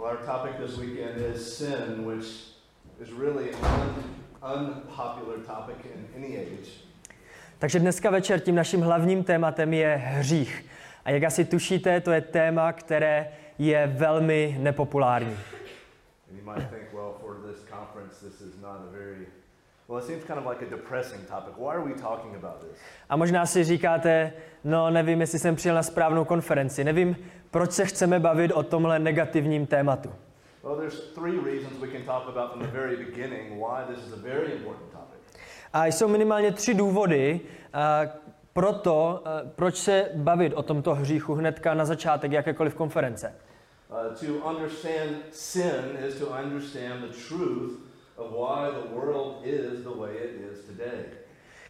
Well, our topic this weekend is sin, which is really an un- unpopular topic in any age. Takže dneska večer tím naším hlavním tématem je hřích. A jak asi tušíte, to je téma, které je velmi nepopulární. And you might think, well, for this conference, this is not a very, well, it seems kind of like a depressing topic. Why are we talking about this? A možná si říkáte, no nevím, jestli jsem přijel na správnou konferenci, nevím, proč se chceme bavit o tomhle negativním tématu. A jsou minimálně tři důvody pro to, proč se bavit o tomto hříchu hnedka na začátek jakékoliv konference. Uh, to understand sin is to understand the truth of why the world is the way it is today.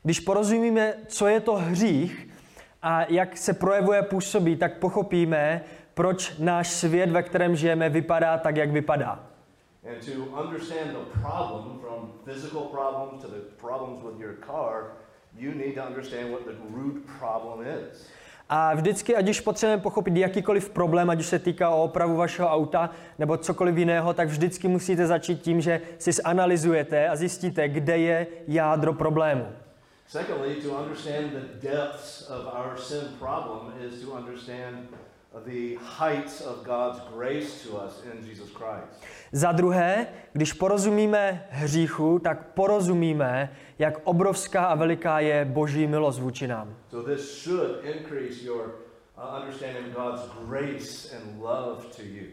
Když porozumíme, co je to hřích a jak se projevuje a působí, tak pochopíme, proč náš svět, ve kterém žijeme, vypadá tak, jak vypadá. And to understand the problem, from physical problems to the problems with your car, you need to understand what the root problem is. A vždycky, ať už potřebujeme pochopit jakýkoliv problém, ať už se týká o opravu vašeho auta nebo cokoliv jiného, tak vždycky musíte začít tím, že si zanalizujete a zjistíte, kde je jádro problému. Secondly, to understand the depths of our sin problem is to understand the heights of God's grace to us in Jesus Christ. Za druhé, když porozumíme hříchu, tak porozumíme, jak obrovská a veliká je boží milost vůči nám. So this should increase your uh, understanding of God's grace and love to you.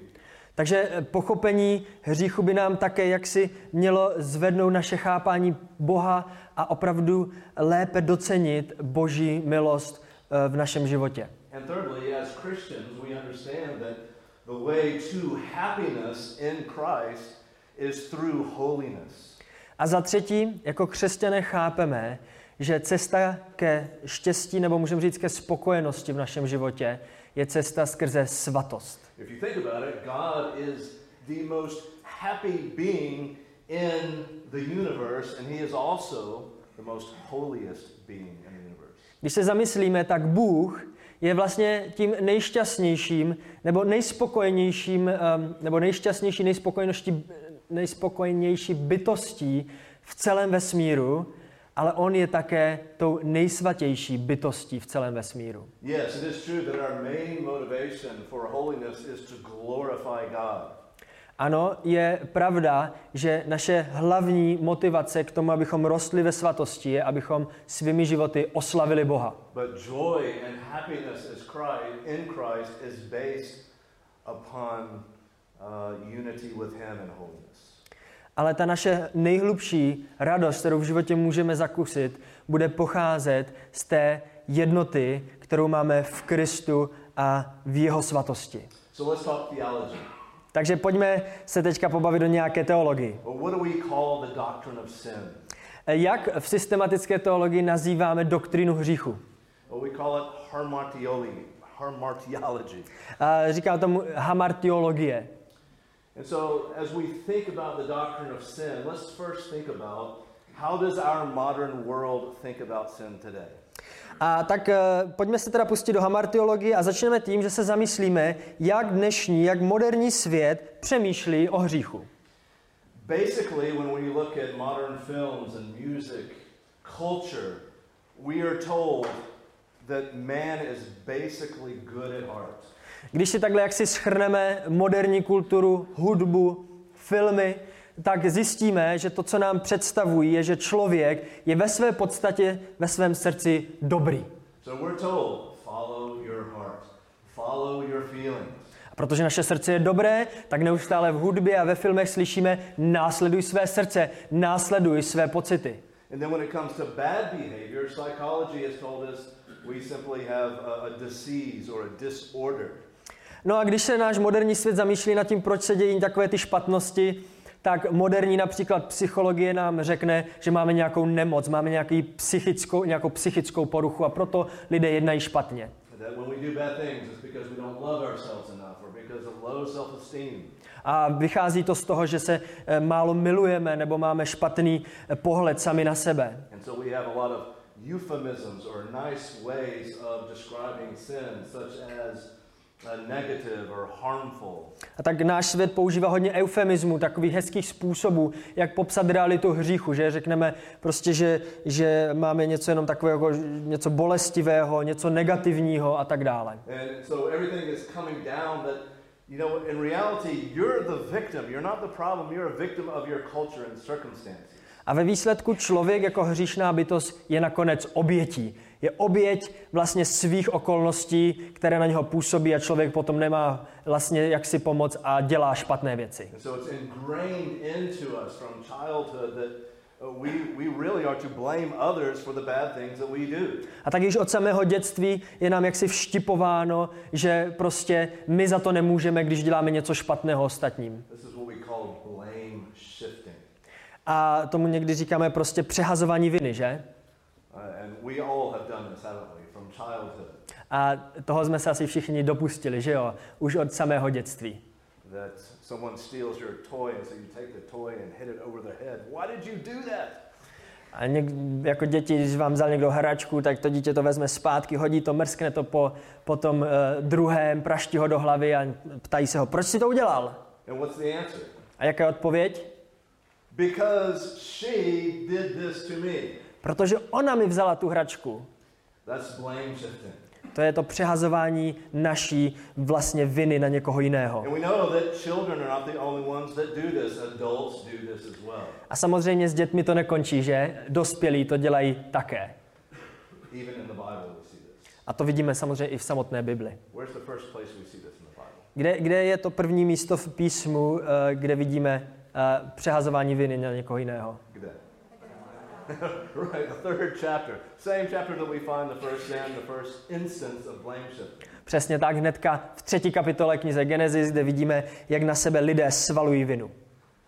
Takže eh, pochopení hříchu by nám také jaksi mělo zvednout naše chápání Boha a opravdu lépe docenit boží milost eh, v našem životě. And thirdly, as Christians, we understand that the way to happiness in Christ is through holiness. A za třetí, jako křesťané chápeme, že cesta ke štěstí, nebo můžeme říct ke spokojenosti v našem životě, je cesta skrze svatost. If you think about it, God is the most happy being in the universe, and He is also the most holiest being in the universe. Když se zamyslíme, tak Bůh je vlastně tím nejšťastnějším, nebo nejspokojenějším, em, nebo nejšťastnější, nejspokojenější, nejspokojenější bytostí v celém vesmíru, ale On je také tou nejsvatější bytostí v celém vesmíru. Yes, it is true that our main motivation for holiness is to glorify God. Ano, je pravda, že naše hlavní motivace k tomu, abychom rostli ve svatosti, je, abychom svými životy oslavili Boha. Uh. Ale ta naše nejhlubší radost, kterou v životě můžeme zakusit, bude pocházet z té jednoty, kterou máme v Kristu a v jeho svatosti. So let's talk theology. Takže pojďme se teďka pobavit o nějaké teologii. Do sin? Jak v systematické teologii nazýváme doktrínu hříchu? Well. A Říká tomu hamartiologie. And so, as we think about the doctrine of sin, let's first think about how does our modern world think about sin today? A tak eh, pojďme se teda pustit do hamartiologie a začneme tím, že se zamyslíme, jak dnešní, jak moderní svět přemýšlí o hříchu. Basically, when we look at modern films and music, culture, we are told that man is basically good at heart. Když si takhle jak si schrneme moderní kulturu, hudbu, filmy, tak zjistíme, že to, co nám představují, je, že člověk je ve své podstatě, ve svém srdci dobrý. So we're told, follow your heart, follow your feelings. A protože naše srdce je dobré, tak neustále v hudbě a ve filmech slyšíme následuj své srdce, následuj své pocity. And then when it comes to bad behavior, psychology has told us we simply have a, a disease or a disorder. No a když se náš moderní svět zamýšlí nad tím, proč se dějí takové ty špatnosti, tak moderní například psychologie nám řekne, že máme nějakou nemoc, máme nějaký psychickou, nějakou psychickou poruchu a proto lidé jednají špatně. A vychází to z toho, že se eh, málo milujeme nebo máme špatný eh, pohled sami na sebe. Euphemisms or nice ways of describing sin, such as A tak náš svět používá hodně eufemismů, takových hezkých způsobů, jak popsat realitu hříchu, že řekneme prostě, že, že máme něco jenom takového, jako něco bolestivého, něco negativního a tak dále. You know, in reality, you're the victim. You're not the problem. You're a victim of your culture and circumstances. A ve výsledku člověk jako hříšná bytost je nakonec obětí. Je oběť vlastně svých okolností, které na něho působí a člověk potom nemá vlastně jak si pomoct a dělá špatné věci. Uh. A tak již od samého dětství je nám jaksi vštipováno, že prostě my za to nemůžeme, když děláme něco špatného ostatním. A tomu někdy říkáme prostě přehazování viny, že? A toho jsme se asi všichni dopustili, že jo? Už od samého dětství. That someone steals your toy, and so you take the toy and hit it over the head. Why did you do that? A něk, jako děti, když vám vzal někdo hračku, tak to dítě to vezme zpátky, hodí to, mrskne to po, po tom uh, druhém, praští ho do hlavy a ptají se ho, proč jsi to udělal? And what's the answer? A jaká je odpověď? Because she did this to me. Protože ona mi vzala tu hračku. To je to přehazování naší vlastně viny na někoho jiného. A samozřejmě s dětmi to nekončí, že? Dospělí to dělají také. A to vidíme samozřejmě i v samotné Bibli. Kde, kde je to první místo v písmu, eh, kde vidíme eh, přehazování viny na někoho jiného? Kde? right, the third chapter. Same chapter that we find the first sin, the first instance of blame shifting. Přesně tak hnedka v třetí kapitole knize Genesis, kde vidíme, jak na sebe lidé svalují vinu.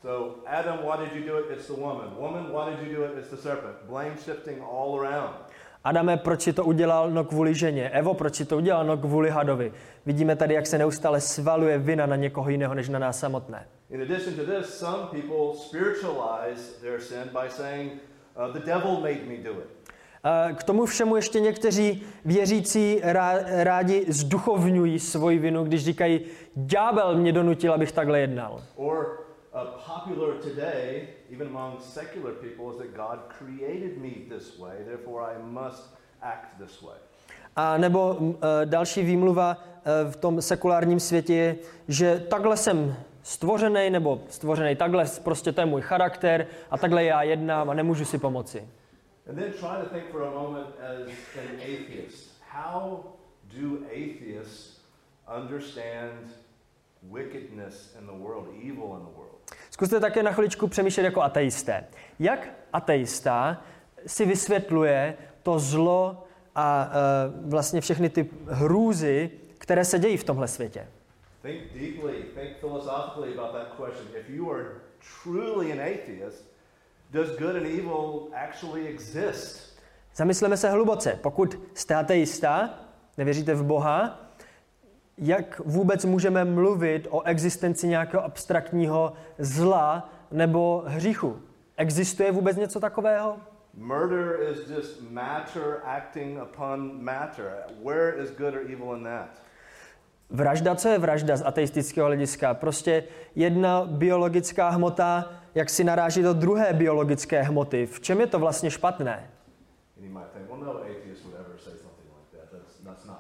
So, Adam, why did you do it? It's the woman. Woman, why did you do it? It's the serpent. Blame shifting all around. Adame, proč si to udělal? No kvůli ženě. Evo, proč si to udělal? No kvůli hadovi. Vidíme tady, jak se neustále svaluje vina na někoho jiného, než na nás samotné. In addition to this, some people spiritualize their sin by saying, the devil made me do it. K tomu všemu ještě někteří věřící rá- rádi zduchovňují svoji vinu, když říkají, ďábel mě donutil, abych takhle jednal. Or uh, popular today, even among secular people, is that God created me this way, therefore I must act this way. A nebo e, další výmluva e, v tom sekulárním světě je, že takhle jsem stvořený, nebo stvořený takhle, prostě to je můj charakter a takhle já jednám a nemůžu si pomoci. Zkuste také na chviličku přemýšlet jako ateisté. Jak ateista si vysvětluje to zlo a e, vlastně všechny ty hrůzy, které se dějí v tomhle světě? Think deeply, think philosophically about that question. If you are truly an atheist, does good and evil actually exist? Zamysleme se hluboce. Pokud jste ateista, nevěříte v Boha, jak vůbec můžeme mluvit o existenci nějakého abstraktního zla nebo hříchu? Existuje vůbec něco takového? Murder is just matter acting upon matter. Where is good or evil in that? Vražda, co je vražda z ateistického hlediska? Prostě jedna biologická hmota, jak si naráží do druhé biologické hmoty. V čem je to vlastně špatné? No.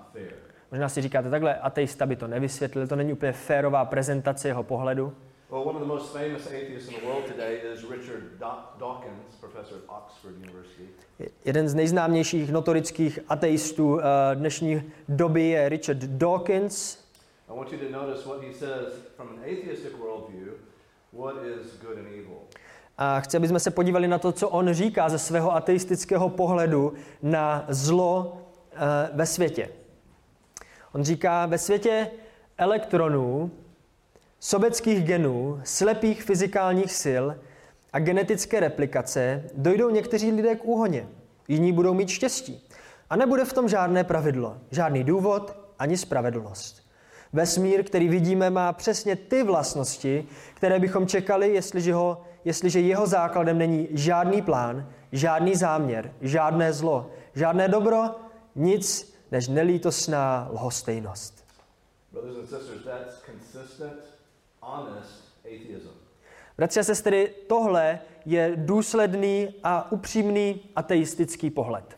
Možná si říkáte, takhle ateista by to nevysvětlil, to není úplně férová prezentace jeho pohledu. Well, one of the most famous atheists in the world today is Richard Daw- Dawkins, professor at Oxford University. Jeden z nejznámějších notorických ateistů eh, dnešní doby je Richard Dawkins. I want you to notice what he says from an atheistic worldview what is good and evil. A chci, aby jsme se podívali na to, co on říká ze svého ateistického pohledu na zlo eh, ve světě. On říká, ve světě elektronů, sobeckých genů, slepých fyzikálních sil a genetické replikace dojdou někteří lidé k úhoně. Jiní budou mít štěstí. A nebude v tom žádné pravidlo, žádný důvod ani spravedlnost. Vesmír, který vidíme, má přesně ty vlastnosti, které bychom čekali, jestliže, ho, jestliže jeho základem není žádný plán, žádný záměr, žádné zlo, žádné dobro, nic než nelítosná lhostejnost. Brothers and sisters, that's consistent. Bratři a sestry, tohle je důsledný a upřímný ateistický pohled.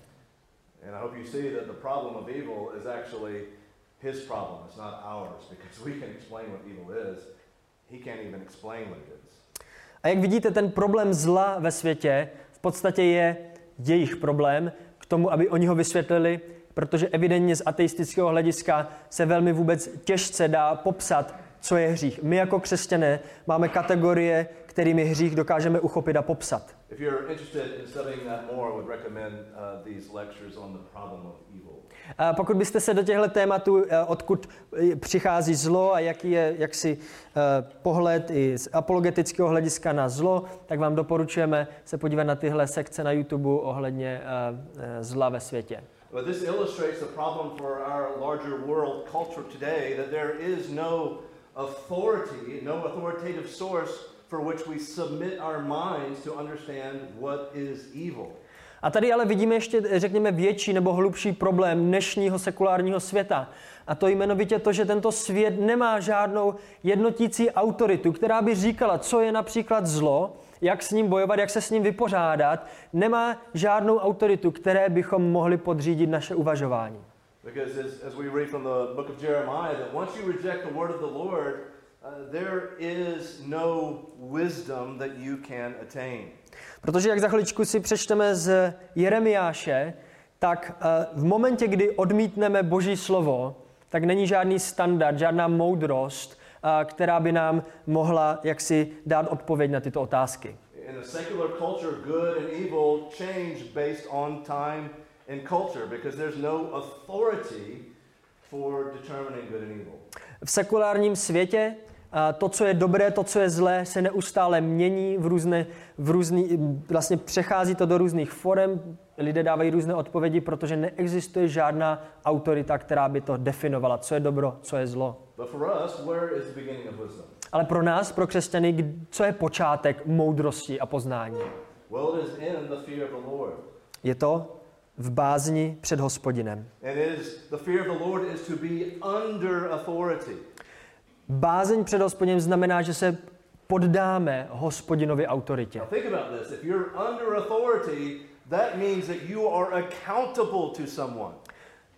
A jak vidíte, ten problém zla ve světě v podstatě je jejich problém k tomu, aby oni ho vysvětlili, protože evidentně z ateistického hlediska se velmi vůbec těžce dá popsat, co je hřích. My jako křesťané máme kategorie, kterými hřích dokážeme uchopit a popsat. Uh. A pokud byste se do těchto tématů, eh, odkud eh, přichází zlo a jaký je jaksi pohled i z apologetického hlediska na zlo, tak vám doporučujeme se podívat na tyhle sekce na YouTube ohledně zla ve světě. But this illustrates the problem for our larger world culture today that there is no authority, no authoritative source for which we submit our minds to understand what is evil. A tady ale vidíme ještě, řekněme, větší nebo hlubší problém dnešního sekulárního světa. A to jmenovitě to, že tento svět nemá žádnou jednotící autoritu, která by říkala, co je například zlo, jak s ním bojovat, jak se s ním vypořádat. Nemá žádnou autoritu, které bychom mohli podřídit naše uvažování. Because as, as we read from the book of Jeremiah, that once you reject the word of the Lord, uh, there is no wisdom that you can attain. Protože jak za chviličku si přečteme z Jeremiáše, tak eh, v momentě, kdy odmítneme Boží slovo, tak není žádný standard, žádná moudrost, eh, která by nám mohla jaksi dát odpověď na tyto otázky. In a secular culture, good and evil change based on time and culture because there's no authority for determining good and evil. V sekulárním světě to, co je dobré, to, co je zlé, se neustále mění v různé, v různý, vlastně přechází to do různých forem, lidé dávají různé odpovědi, protože neexistuje žádná autorita, která by to definovala, co je dobro, co je zlo. Ale pro nás, pro křesťany, co je počátek moudrosti a poznání? Je to v bázni před hospodinem. Bázeň před hospodinem znamená, že se poddáme hospodinovi autoritě.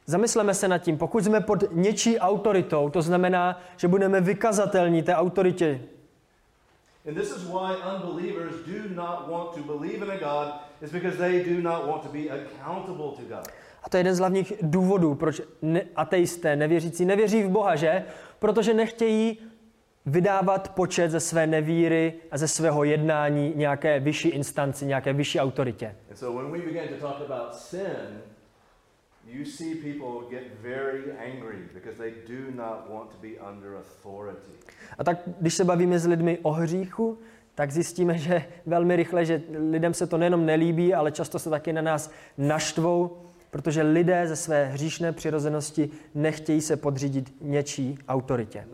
Zamysleme se nad tím, pokud jsme pod něčí autoritou, to znamená, že budeme vykazatelní té autoritě. And this is why unbelievers do not want to believe in a God is because they do not want to be accountable to God. A to je jeden z hlavních důvodů, proč ne- ateisté, nevěřící, nevěří v Boha, že? Protože nechtějí vydávat počet ze své nevíry a ze svého jednání nějaké vyšší instanci, nějaké vyšší autoritě. A tak, když se bavíme s lidmi o hříchu, tak zjistíme, že velmi rychle, že lidem se to nejenom nelíbí, ale často se taky na nás naštvou, protože lidé ze své hříšné přirozenosti nechtějí se podřídit něčí autoritě.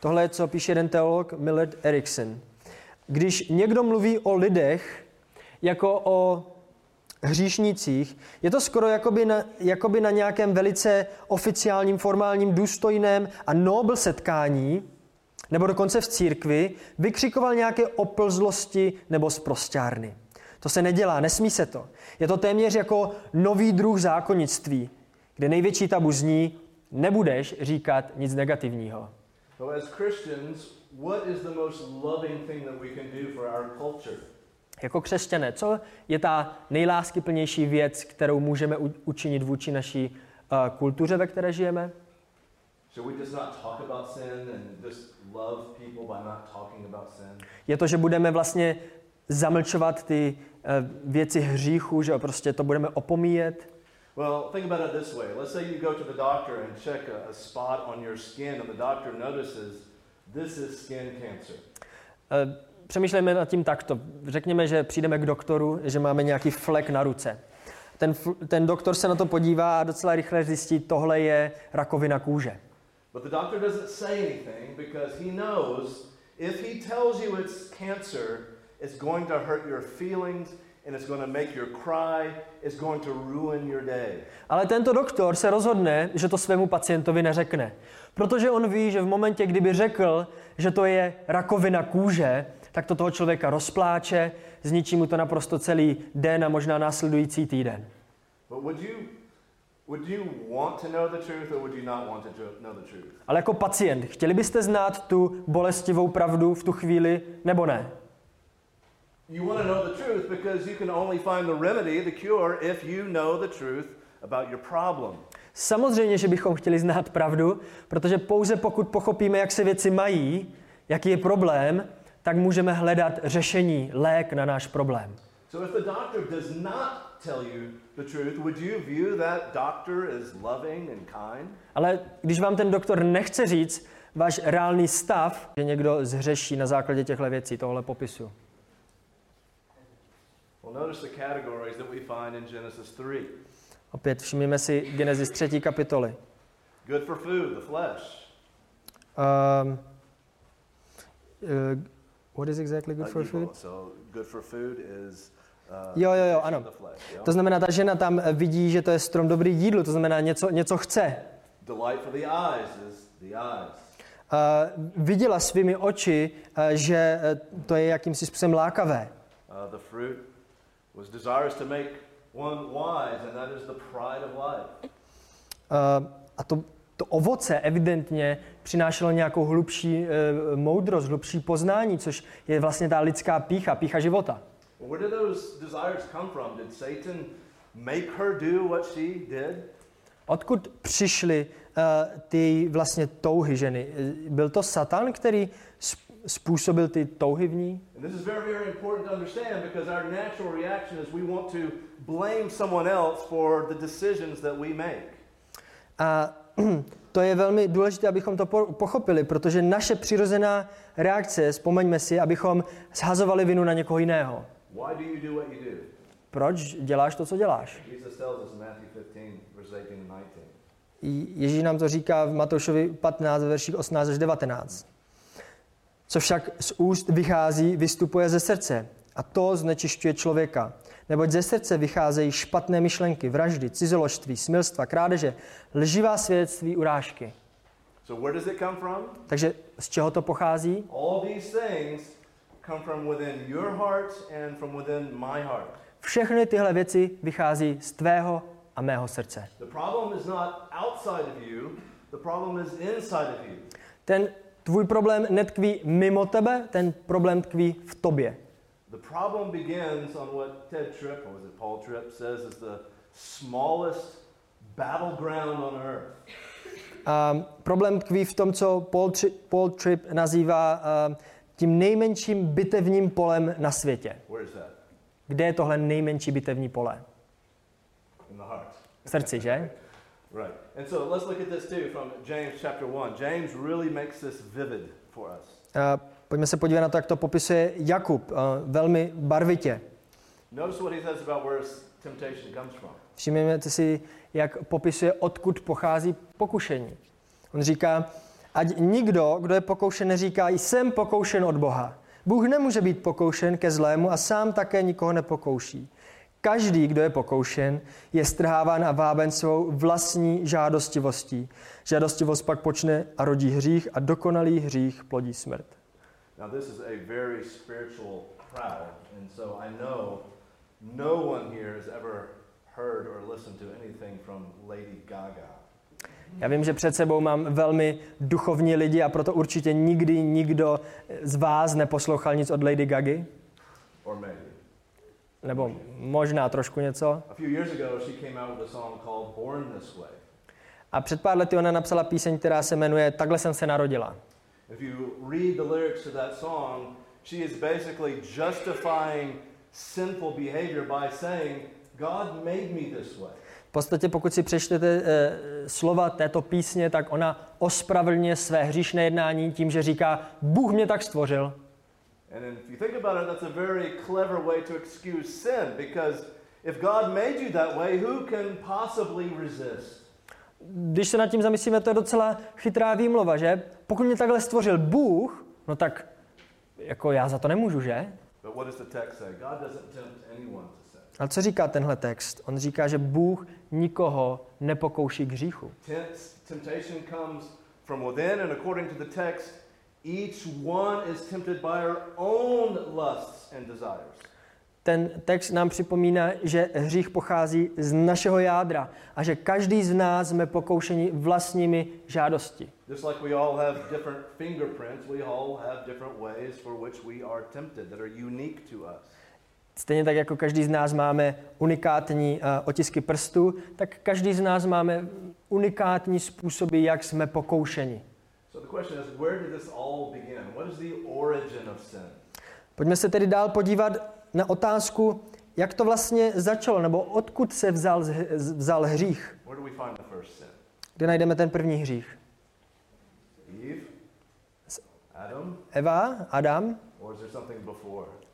Tohle je, co píše jeden teolog Millard Erickson. Když někdo mluví o lidech jako o hříšnicích, je to skoro jakoby na, jakoby na nějakém velice oficiálním, formálním, důstojném a nobl setkání, nebo dokonce v církvi, vykřikoval nějaké oplzlosti nebo zprostárny. To se nedělá, nesmí se to. Je to téměř jako nový druh zákonnictví, kde největší tabu zní, nebudeš říkat nic negativního. Jako křesťané, co je ta nejláskyplnější věc, kterou můžeme učinit vůči naší uh, kultuře, ve které žijeme? Je to, že budeme vlastně zamlčovat ty uh, věci hříchu, že prostě to budeme opomíjet. Well, think about it this way. Let's say you go to the doctor and check a, a spot on your skin and the doctor notices this is skin cancer. Uh, přemýšlejme nad tím takto. Řekněme, že přijdeme k doktoru, že máme nějaký flek na ruce. Ten, ten doktor se na to podívá a docela rychle zjistí, tohle je rakovina kůže. But the doctor doesn't say anything because he knows if he tells you it's cancer, it's going to hurt your feelings, and it's going to make your cry, it's going to ruin your day. Ale tento doktor se rozhodne, že to svému pacientovi neřekne. Protože on ví, že v momentě, kdyby řekl, že to je rakovina kůže, tak to toho člověka rozpláče, zničí mu to naprosto celý den a možná následující týden. Ale jako pacient, chtěli byste znát tu bolestivou pravdu v tu chvíli, nebo ne? You want to know the truth because you can only find the remedy, the cure, if you know the truth about your problem. Samozřejmě, že bychom chtěli znát pravdu, protože pouze pokud pochopíme, jak se věci mají, jaký je problém, tak můžeme hledat řešení, lék na náš problém. So if the doctor does not tell you the truth, would you view that doctor as loving and kind? Ale když vám ten doktor nechce říct váš reálný stav, že někdo zhřeší na základě těchto věcí, tohle popisu. Well, notice the categories that we find in Genesis 3. Opět všimněme si Genesis 3. kapitoly. Good for food, the flesh. Um, uh, what is exactly good for food? So good for food is uh, Jo, jo, jo, ano. To znamená, ta žena tam vidí, že to je strom dobrý jídlo, to znamená něco, něco chce. Uh, viděla svými oči, uh, že to je jakýmsi způsobem lákavé. The fruit was desirous to make one wise, and that is the pride of life. Uh, a to, to ovoce evidentně přinášelo nějakou hlubší uh, moudrost, hlubší poznání, což je vlastně ta lidská pícha, pícha života. Odkud přišly uh, ty vlastně touhy ženy? Eh, Byl to Satan, který způsobil ty touhy v ní? A to je velmi důležité, abychom to po- pochopili, protože naše přirozená reakce, vzpomeňme si, abychom shazovali vinu na někoho jiného. Proč děláš to, co děláš? Jesus tells us in Matthew 15, verse 18 and 19. I Ježíš nám to říká v Matoušovi 15, verších 18 až 19. Co však z úst vychází, vystupuje ze srdce. A to znečišťuje člověka. Neboť ze srdce vycházejí špatné myšlenky, vraždy, cizoložství, smilstva, krádeže, lživá svědectví, urážky. So where does it come from? Takže z čeho to pochází? All these things come from within your heart and from within my heart. Všechny tyhle věci vychází z tvého a mého srdce. The problem is not outside of you, the problem is inside of you. Ten tvůj problém netkví mimo tebe, ten problém tkví v tobě. Problem begins on what Ted Tripp, or was it Paul Tripp, says is the smallest battleground on earth. Um, problém tkví v tom, co Paul, Tri- Paul Tripp nazývá um, tím nejmenším bitevním polem na světě. Where is that? Kde je tohle nejmenší bitevní pole? In the heart. V srdci, že? Right. And so let's look at this too from James chapter 1. James really makes this vivid for us. Uh, pojďme se podívat na to, jak to popisuje Jakub, uh, velmi barvitě. Všimněte si, jak popisuje, odkud pochází pokušení. On říká, ať nikdo, kdo je pokoušen, neříká, jsem pokoušen od Boha. Bůh nemůže být pokoušen ke zlému a sám také nikoho nepokouší. Každý, kdo je pokoušen, je strháván a váben svou vlastní žádostivostí. Žádostivost pak počne a rodí hřích a dokonalý hřích plodí smrt. Now, this is a very spiritual crowd, and so I know no one here has ever heard or listened to anything from Lady Gaga. Já vím, že před sebou mám velmi duchovní lidi a proto určitě nikdy nikdo z vás neposlouchal nic od Lady Gagy. Or maybe. Nebo možná trošku něco. A před pár lety ona napsala píseň, která se jmenuje Takhle jsem se narodila. If you read the lyrics to that song, she is basically justifying sinful behavior by saying, God made me this way. V podstatě, pokud si přečtete e, slova této písně, tak ona ospravedlňuje své hříšné jednání tím, že říká, Bůh mě tak stvořil. And if you think about it, that's a very clever way to excuse sin because if God made you that way, who can possibly resist? Když se nad tím zamyslíme, to je docela chytrá výmlova, že? Pokud mě takhle stvořil Bůh, no tak jako já za to nemůžu, že? Ale co říká tenhle text? On říká, že Bůh nikoho nepokouší k hříchu. Each one is tempted by own lusts and desires. Ten text nám připomíná, že hřích pochází z našeho jádra a že každý z nás jsme pokoušeni vlastními žádosti. Stejně tak jako každý z nás máme unikátní uh, otisky prstů, tak každý z nás máme unikátní způsoby, jak jsme pokoušeni. So is? Pojďme se tedy dál podívat na otázku, jak to vlastně začalo, nebo odkud se vzal, vzal hřích. Kde najdeme ten první hřích? Eva, Adam,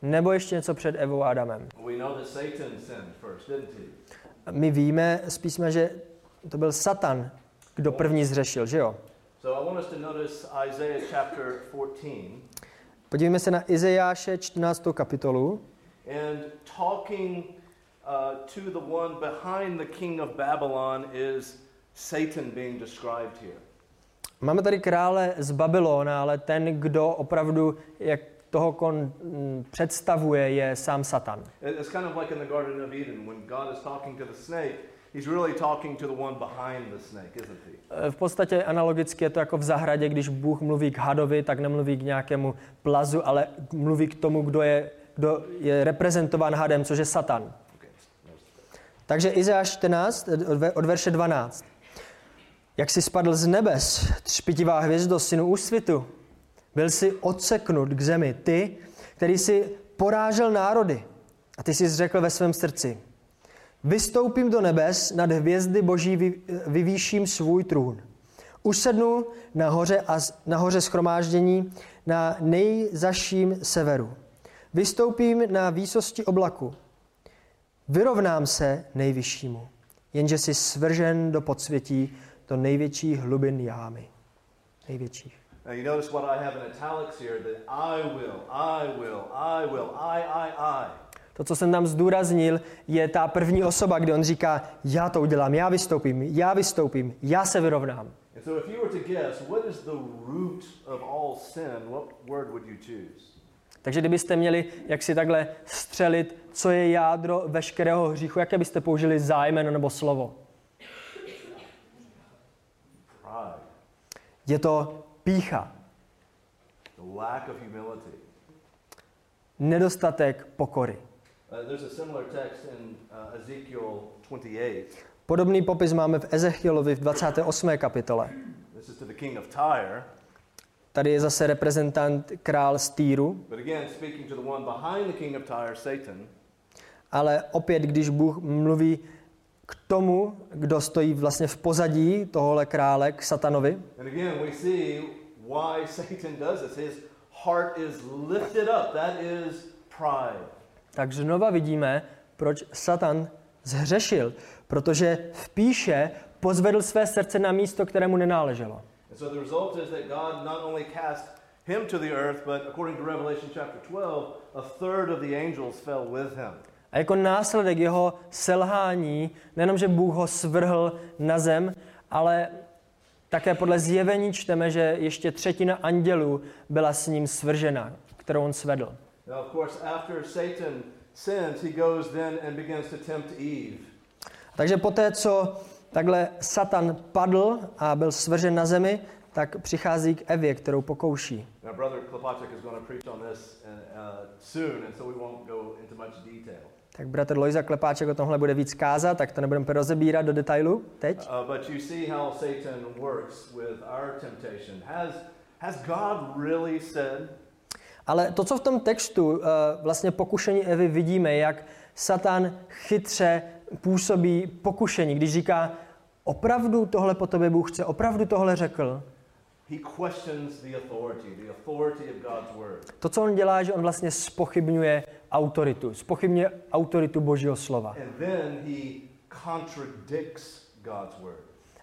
nebo ještě něco před Evou a Adamem? My víme z písma, že to byl Satan, kdo první zřešil, že jo? So I want us to notice Isaiah chapter 14 Podívejme se na Izajáše 14. kapitolu. And talking uh, to the one behind the king of Babylon is Satan being described here. Máme tady krále z Babylona, ale ten, kdo opravdu jak toho kon, m, představuje, je sám Satan. It- It's kind of like in the Garden of Eden when God is talking to the snake, he's really talking to the one behind the snake, isn't he? E, V podstatě analogicky je to jako v zahradě, když Bůh mluví k hadovi, tak nemluví k nějakému plazu, ale mluví k tomu, kdo je, kdo je reprezentován hadem, což je Satan. Takže Izajáš 14 od ve- od verše 12. Jak si spadl z nebes, třpitivá hvězdo synu úsvitu, byl si odseknut k zemi, ty, který si porážel národy. A ty jsi řekl ve svém srdci, vystoupím do nebes, nad hvězdy boží vy- vyvýším svůj trůn. Usednu na hoře a z- na hoře schromáždění na nejzaším severu. Vystoupím na výsosti oblaku. Vyrovnám se nejvyššímu, jenže si svržen do podsvětí, do největších hlubin jámy. Největších. Now you notice what I have in italics here that I will, I will, I will, I, I, I. To, co jsem tam zdůraznil, je ta první osoba, kde on říká, já to udělám, já vystoupím, já vystoupím, já se vyrovnám. And so if you were to guess, what is the root of all sin, what word would you choose? Takže kdybyste měli jak si takhle střelit, co je jádro veškerého hříchu, jaké byste použili zájmeno nebo slovo? Je to pícha, nedostatek pokory. Uh, uh, Ezekiel 28. Podobný popis máme v Ezechielovi v 28. kapitole. Tady je zase reprezentant král z Týru, But again, speaking to the one behind the king of Tyre, Satan, ale opět, když Bůh mluví k tomu, kdo stojí vlastně v pozadí tohohle krále, k satanovi, tak znova vidíme, proč Satan zhřešil, protože v píše pozvedl své srdce na místo, kterému nenáleželo. So the result is that God not only cast him to the earth, but according to Revelation chapter 12, a third of the angels fell with him. A jako následek jeho selhání, nejenom, že Bůh ho svrhl na zem, ale také podle zjevení čteme, že ještě třetina andělů byla s ním svržena, kterou on svedl. Now, of course, after Satan sins, he goes then and begins to tempt Eve. Takže poté, co takhle Satan padl a byl svržen na zemi, tak přichází k Evě, kterou pokouší. Uh, uh. Tak bratr Lojza Klepáček o tomhle bude víc kázat, tak to nebudeme rozebírat do detailu teď. Ale to, co v tom textu uh, vlastně pokušení Evy vidíme, jak Satan chytře působí pokušení, když říká, opravdu tohle po tobě Bůh chce, opravdu tohle řekl. To, co on dělá, že on vlastně spochybňuje autoritu, spochybňuje autoritu Božího slova.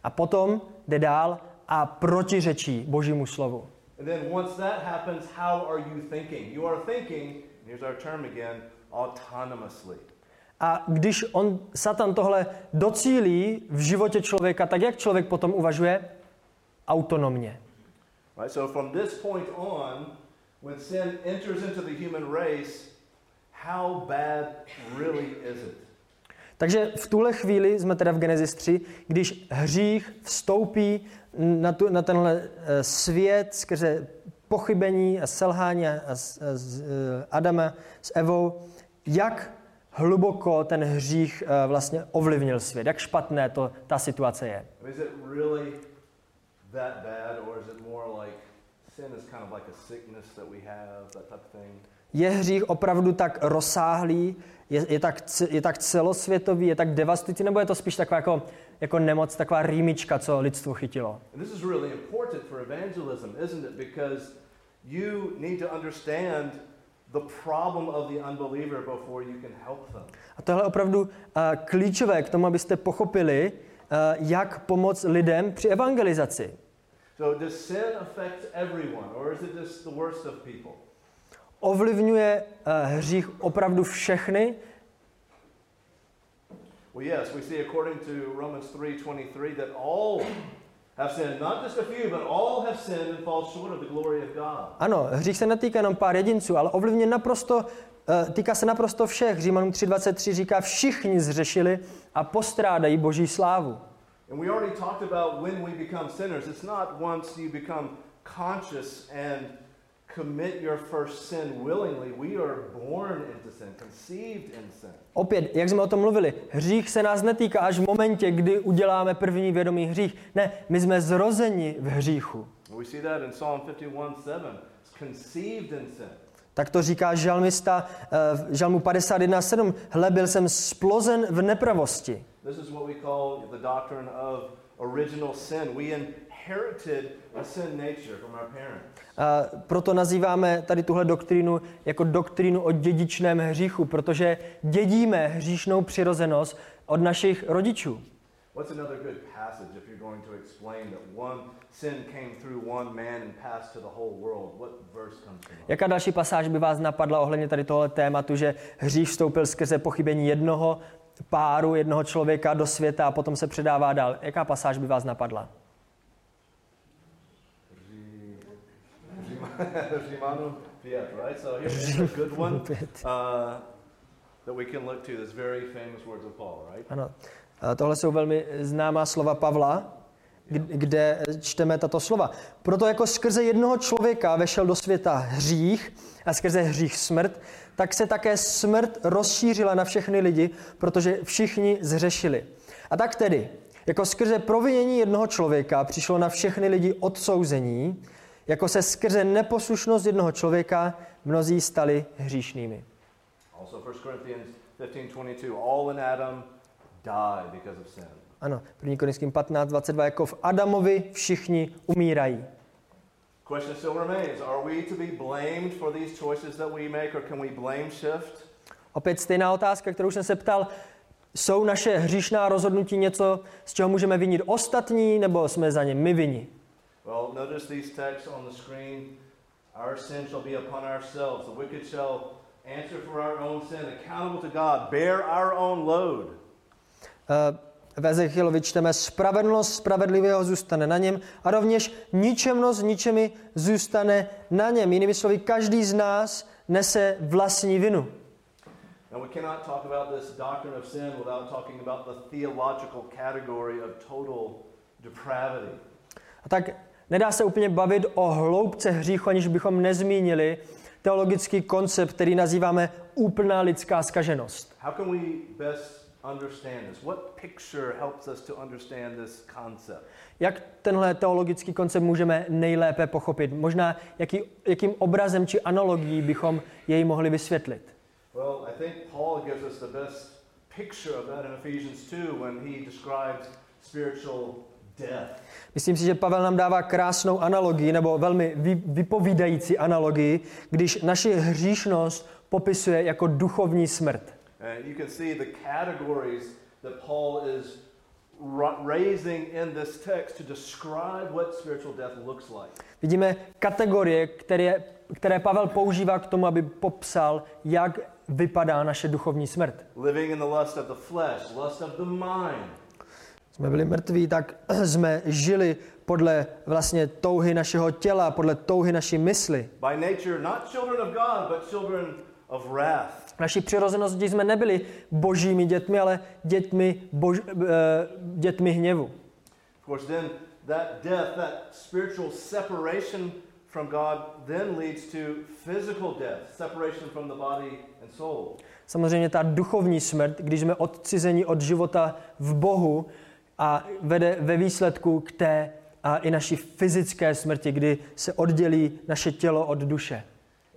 A potom jde dál a protiřečí Božímu slovu. And then once that happens, how are you thinking? You are thinking here's our term again, autonomously. A když on, Satan tohle docílí v životě člověka, tak jak člověk potom uvažuje? Autonomně. Right? So from this point on, when sin enters into the human race, how bad really is it? Takže v tuhle chvíli jsme teda v Genesis 3, když hřích vstoupí na, tu, na tenhle eh, svět skrze pochybení a selhání a, a, a, eh, Adama s Evou, jak hluboko ten hřích eh, vlastně ovlivnil svět, jak špatné to ta situace je. Je hřích opravdu tak rozsáhlý, je, je, tak, je tak celosvětový, je tak devastující, nebo je to spíš taková jako, jako nemoc, taková rýmička, co lidstvo chytilo? You need to understand the problem of the unbeliever before you can help them. A tohle je opravdu uh, klíčové k tomu, abyste pochopili, uh, jak pomoct lidem při evangelizaci. So does sin affect everyone, or is it just the worst of people? Ovlivňuje uh, hřích opravdu všechny? Well, yes, we see according to Romans 3:23 that all have sinned, not just a few, but all have sinned and fall short of the glory of God. Ano, hřích se netýká jenom pár jedinců, ale ovlivňuje naprosto, uh, týká se naprosto všech. Římanům 3.23 říká, všichni zřešili a postrádají boží slávu. And we already talked about when we become sinners. It's not once you become conscious and commit your first sin willingly. We are born into sin, conceived in sin. Opět, jak jsme o tom mluvili, hřích se nás netýká až v momentě, kdy uděláme první vědomý hřích. Ne, my jsme zrozeni v hříchu. We see that in Psalm 51:7. It's conceived in sin. Tak to říká žalmista eh, v žalmu 51.7. Hle, byl jsem splozen v nepravosti. This is what we call the doctrine of original sin. We a proto nazýváme tady tuhle doktrínu jako doktrínu o dědičném hříchu, protože dědíme hříšnou přirozenost od našich rodičů. What's another good passage if you're going to explain that one sin came through one man and passed to the whole world? What verse comes to mind? Jaká další pasáž by vás napadla ohledně tady tohle tématu, že hřích vstoupil skrze pochybení jednoho páru, jednoho člověka do světa a potom se předává dál? Jaká pasáž by vás napadla? Rimanu Fiat, right? So here's a good one uh, that we can look to. This very famous words of Paul, right? Ano. A Tohle jsou velmi známá slova Pavla, kde čteme tato slova. Proto jako skrze jednoho člověka vešel do světa hřích a skrze hřích smrt, tak se také smrt rozšířila na všechny lidi, protože všichni zřešili. A tak tedy, jako skrze provinění jednoho člověka přišlo na všechny lidi odsouzení, jako se skrze neposlušnost jednoho člověka mnozí stali hříšnými. Also 1 Corinthians 15:22. All in Adam die because of sin. Ano, 1. Korinským 15, 22, jako v Adamovi všichni umírají. Question still remains: Are we to be blamed for these choices that we make, or can we blame shift? Opět stejná otázka, kterou jsem se ptal. Jsou naše hříšná rozhodnutí něco, z čeho můžeme vinit ostatní, nebo jsme za ně my vini? Well, notice these texts on the screen. Our sin shall be upon ourselves. The wicked shall answer for our own sin, accountable to God, bear our own load. Eh, V Ezechielovi čteme, spravedlnost spravedlivého zůstane na něm a rovněž ničemnost ničemi zůstane na něm. Jinými slovy, každý z nás nese vlastní vinu. And we cannot talk about this doctrine of sin without talking about the theological category of total depravity. A tak nedá se úplně bavit o hloubce hříchu, aniž bychom nezmínili teologický koncept, který nazýváme úplná lidská skaženost. How can we best understand this? What picture helps us to understand this concept? Jak tenhle teologický koncept můžeme nejlépe pochopit? Možná jaký, jakým obrazem či analogií bychom jej mohli vysvětlit? Well, I think Paul gives us the best picture of that in Ephesians 2 when he describes spiritual. Myslím si, že Pavel nám dává krásnou analogii, nebo velmi vy, vypovídající analogii, když naši hříšnost popisuje jako duchovní smrt. And you can see the categories that Paul is ra- raising in this text to describe what spiritual death looks like. Vidíme kategorie, které které Pavel používá k tomu, aby popsal, jak vypadá naše duchovní smrt. Living in the lust of the flesh, lust of the mind, Jsme byli mrtví, tak jsme žili podle vlastně touhy našeho těla, podle touhy naší mysli. by nature not children of God, but children of wrath. Naší přirozenosti jsme nebyli božími dětmi, ale dětmi, bož, eh, dětmi hněvu. Of course, then that death, that spiritual separation from God, then leads to physical death, separation from the body and soul. Samozřejmě ta duchovní smrt, když jsme odcizeni od života v Bohu a vede ve výsledku k té a i naší fyzické smrti, kdy se oddělí naše tělo od duše.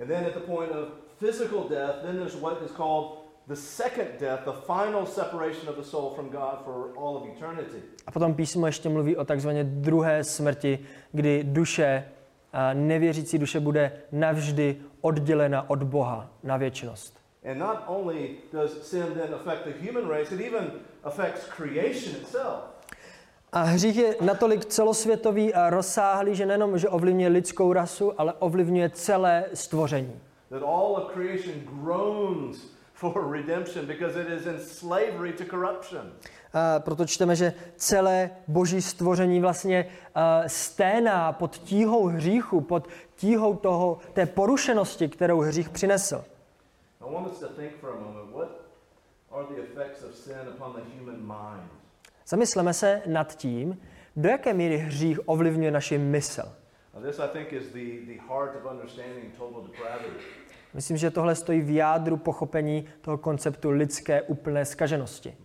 And then at the point of physical death, then there's what is called the second death, the final separation of the soul from God for all of eternity. A potom písmo ještě mluví o takzvané druhé smrti, kdy duše, a nevěřící duše bude navždy oddělena od Boha na věčnost. And not only does sin then affect the human race, it even affects creation itself. A hřích je natolik celosvětový a rozsáhlý, že nejenom, že ovlivňuje lidskou rasu, ale ovlivňuje celé stvoření. That all of creation groans for redemption because it is in slavery to corruption. A proto čteme, že celé boží stvoření vlastně a, sténá pod tíhou hříchu, pod tíhou toho, té porušenosti, kterou hřích přinesl. I want us to think for a moment what Zamysleme se nad tím, do jaké míry hřích ovlivňuje naši mysl. Now, this, I think, is the, the heart of understanding total depravity. Myslím, že tohle stojí v jádru pochopení toho konceptu lidské úplné skaženosti.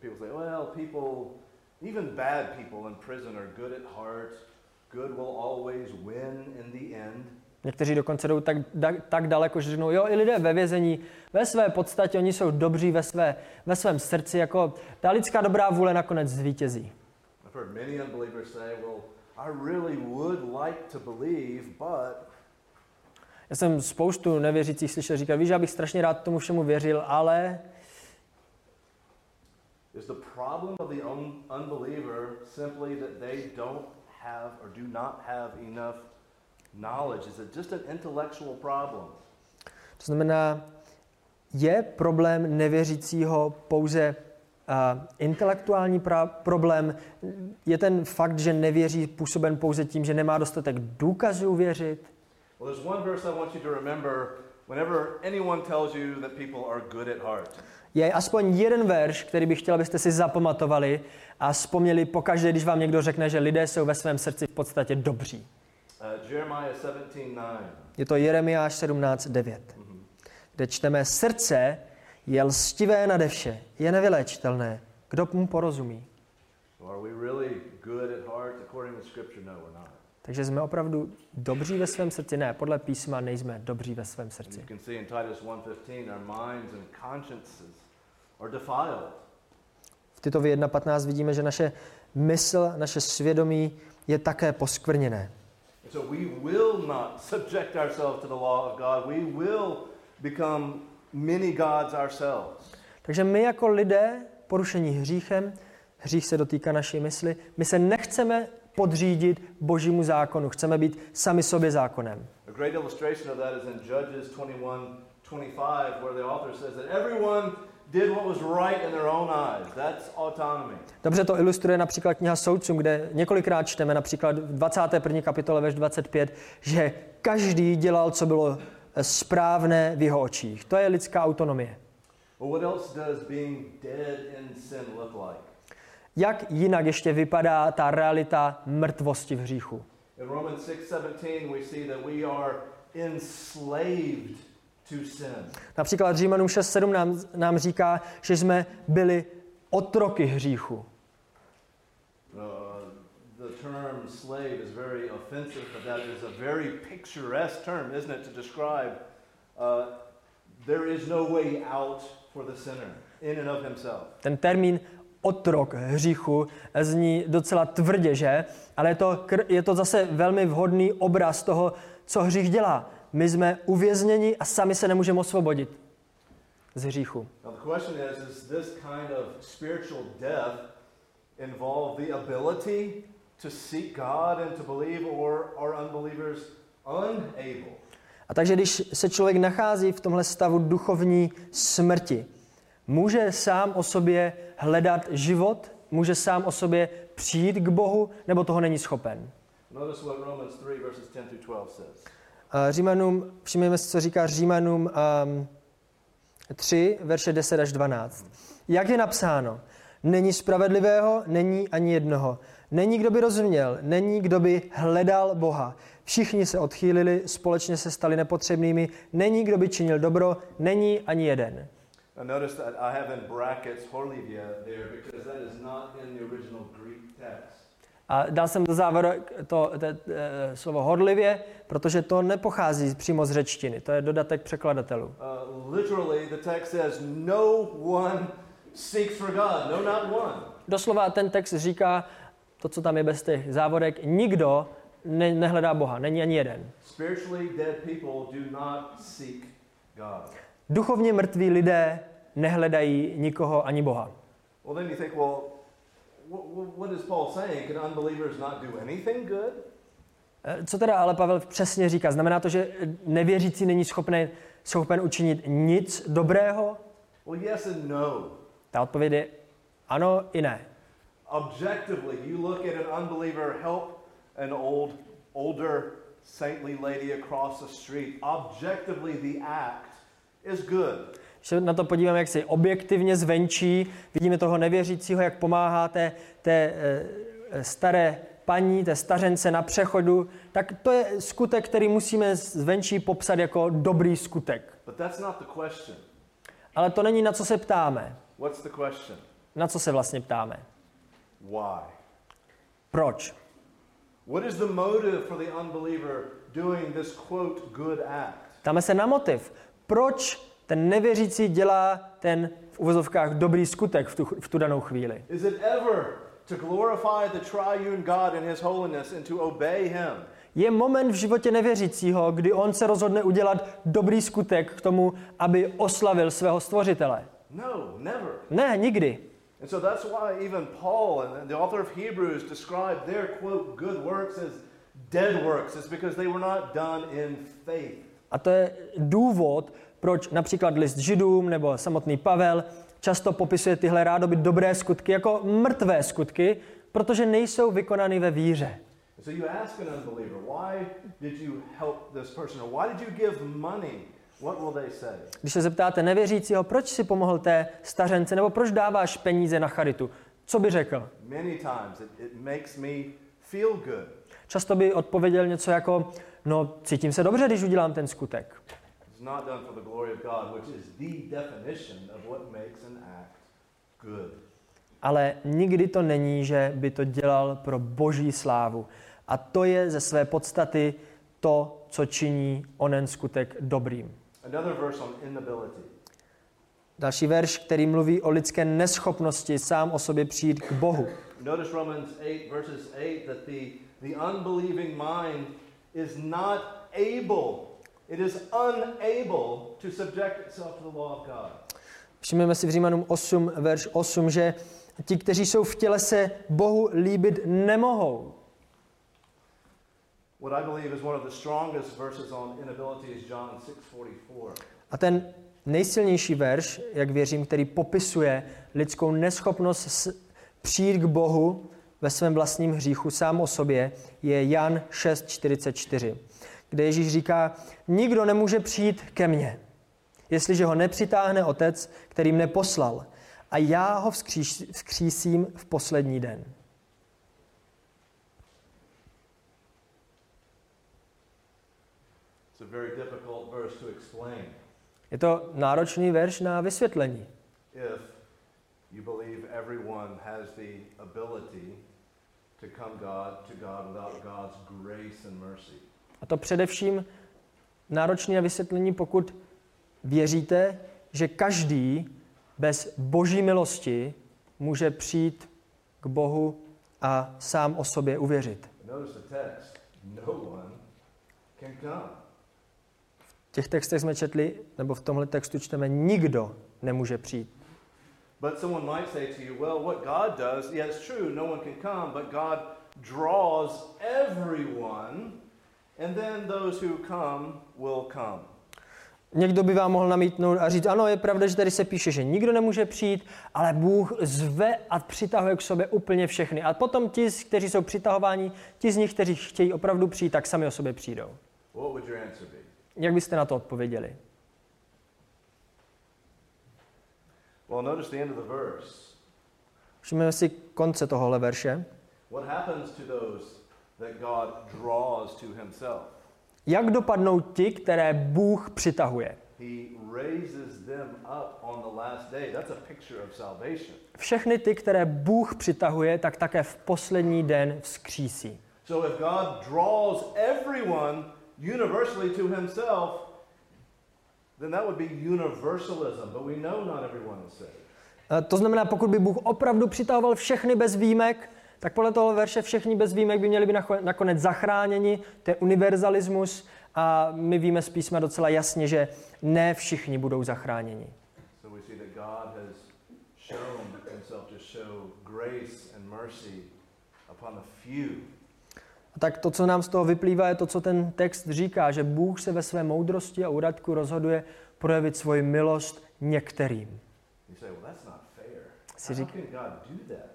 Někteří dokonce jdou tak, da, tak daleko, že řeknou, jo, i lidé ve vězení, ve své podstatě, oni jsou dobří ve, své, ve svém srdci, jako ta lidská dobrá vůle nakonec zvítězí. Já jsem spoustu nevěřících slyšel říkat, víš, já bych strašně rád tomu všemu věřil, ale is the problem of the un- unbeliever simply that they don't have or do not have enough knowledge? Is it just an intellectual problem? to znamená, je problém nevěřícího pouze uh, intelektuální pra- problém? Je ten fakt, že nevěří působen pouze tím, že nemá dostatek důkazů věřit? Well, there's one verse I want you to remember whenever anyone tells you that people are good at heart. Je aspoň jeden verš, který bych chtěl, abyste si zapamatovali a vzpomněli pokaždé, když vám někdo řekne, že lidé jsou ve svém srdci v podstatě dobří. Uh, Jeremiah 17:9. Je to Jeremiáš 17.9, kde čteme Srdce je lstivé nade vše, je nevyléčitelné. Kdo mu porozumí? No. Takže jsme opravdu dobří ve svém srdci? Ne, podle písma nejsme dobří ve svém srdci. can see in Titus 1:15, our minds and consciences are defiled. V Titovi 1.15 vidíme, že naše mysl, naše svědomí je také poskvrněné. And so we will not subject ourselves to the law of God. We will become many gods ourselves. Takže my jako lidé, porušení hříchem, hřích se dotýká naší mysli, my se nechceme podřídit božímu zákonu, chceme být sami sobě zákonem. A great illustration of that is in Judges 21 25, where the author says that everyone did what was right in their own eyes. That's autonomy. Dobře to ilustruje například kniha Soudcům, kde několikrát čteme, například v 21. kapitole verš 25, že každý dělal, co bylo správné v jeho očích. To je lidská autonomie. Jak jinak ještě vypadá ta realita mrtvosti v hříchu? In Romans 6:17 we see that we are enslaved. Například Římanům 6.7 nám, nám říká, že jsme byli otroky hříchu. Uh, the term slave is very offensive, but that is a very picturesque term, isn't it, to describe uh, there is no way out for the sinner in and of himself. Ten termín otrok hříchu zní docela tvrdě, že? Ale je to, je to zase velmi vhodný obraz toho, co hřích dělá. My jsme uvězněni a sami se nemůžeme osvobodit z hříchu. A takže když se člověk nachází v tomhle stavu duchovní smrti, může sám o sobě hledat život, může sám o sobě přijít k Bohu, nebo toho není schopen. Notice what Romans 3, verses 10 through 12 says. A Římanům, všimněme si, co říká Římanům um, 3, verše 10 až 12. Jak je napsáno? Není spravedlivého, není ani jednoho. Není, kdo by rozuměl, není, kdo by hledal Boha. Všichni se odchýlili, společně se stali nepotřebnými. Není, kdo by činil dobro, není ani jeden. Notice that I have in brackets Horlivia there because that is not in the original Greek text. A dal jsem do závodu to, to, to eh, slovo horlivě, protože to nepochází přímo z řečtiny. To je dodatek překladatelů. Uh, literally, the text says, No one seeks for God. No, not one. Doslova ten text říká, to, co tam je bez těch závorek, nikdo ne, nehledá Boha, není ani jeden. Spiritually dead people do not seek God. Duchovně mrtví lidé nehledají nikoho ani Boha. Well, then you think, well, what, is Paul saying? Can unbelievers not do anything good? Eh, Co teda ale Pavel přesně říká? Znamená to, že nevěřící není schopný, schopen učinit nic dobrého? Well, yes and no. Ta odpověď je ano i ne. Objectively, you look at an unbeliever help an old, older, saintly lady across the street. Objectively, the act is good. Když se na to podíváme, jak si objektivně zvenčí, vidíme toho nevěřícího, jak pomáhá té, té e, staré paní, té stařence na přechodu, tak to je skutek, který musíme zvenčí popsat jako dobrý skutek. But that's not the question. Ale to není na co se ptáme. What's the question? Na co se vlastně ptáme? Why? Proč? What is the motive for the unbeliever doing this quote good act? Ptáme se na motiv. Proč ten nevěřící dělá ten v uvozovkách dobrý skutek v tu, v tu danou chvíli? Is it ever to glorify the triune God in his holiness and to obey him? Je moment v životě nevěřícího, kdy on se rozhodne udělat dobrý skutek k tomu, aby oslavil svého stvořitele. No, never. Ne, nikdy. And so that's why even Paul and the author of Hebrews described their quote good works as dead works. It's because they were not done in faith. A to je důvod, proč například list židům nebo samotný Pavel často popisuje tyhle rádoby dobré skutky jako mrtvé skutky, protože nejsou vykonány ve víře. So you ask an unbeliever, why did you help this person? Or why did you give money? What will they say? Když se zeptáte nevěřícího, proč si pomohl té stařence, nebo proč dáváš peníze na charitu, co by řekl? Many times it, it makes me feel good. Často by odpověděl něco jako, no cítím se dobře, když udělám ten skutek. Not done for the glory of God, which is the definition of what makes an act good. Ale nikdy to není, že by to dělal pro boží slávu. A to je ze své podstaty to, co činí onen skutek dobrým. Another verse on inability. Další verš, který mluví o lidské neschopnosti sám o sobě přijít k Bohu. Notice Romans 8, verses 8, that the, the unbelieving mind is not able, it is unable to subject itself to the law of God. Všimneme si v Římanům 8, verš 8, že ti, kteří jsou v těle, se Bohu líbit nemohou. What I believe is one of the strongest verses on inability is John 6:44. A ten nejsilnější verš, jak věřím, který popisuje lidskou neschopnost přijít k Bohu ve svém vlastním hříchu sám o sobě, je Jan 6.44, kde Ježíš říká, nikdo nemůže přijít ke mně, jestliže ho nepřitáhne otec, který mne poslal, a já ho vzkříš, vzkřísím v poslední den. It's a very difficult verse to explain Je to náročný verš na vysvětlení. A to především náročné vysvětlení, pokud věříte, že každý bez boží milosti může přijít k Bohu a sám o sobě uvěřit. No. V těch textech jsme četli, nebo v tomhle textu čteme, nikdo nemůže přijít. But someone might say to you, well, what God does, yeah, it's true, no one can come, but God draws everyone and then those who come will come. Někdo by vám mohl namítnout a říct, ano, je pravda, že tady se píše, že nikdo nemůže přijít, ale Bůh zve a přitahuje k sobě úplně všechny. A potom ti, kteří jsou přitahováni, ti z nich, kteří chtějí opravdu přijít, tak sami o sobě přijdou. What would your answer be? Jak byste na to odpověděli? Well, notice the end of the verse. Všimneme si konce tohohle verše. What happens to those that God draws to himself? Jak dopadnou ti, které Bůh přitahuje? He raises them up on the last day. That's a picture of salvation. Všechny ty, které Bůh přitahuje, tak také v poslední den vzkřísí. So if God draws everyone universally to himself, then that would be universalism. But we know not everyone is saved. E, To znamená, pokud by Bůh opravdu přitahoval všechny bez výjimek, tak podle toho verše všichni bez výjimek by měli být nakonec zachráněni. To je univerzalismus a my víme z písma docela jasně, že ne všichni budou zachráněni. So. A tak to, co nám z toho vyplývá, je to, co ten text říká, že Bůh se ve své moudrosti a úradku rozhoduje projevit svoji milost některým. Si řík-?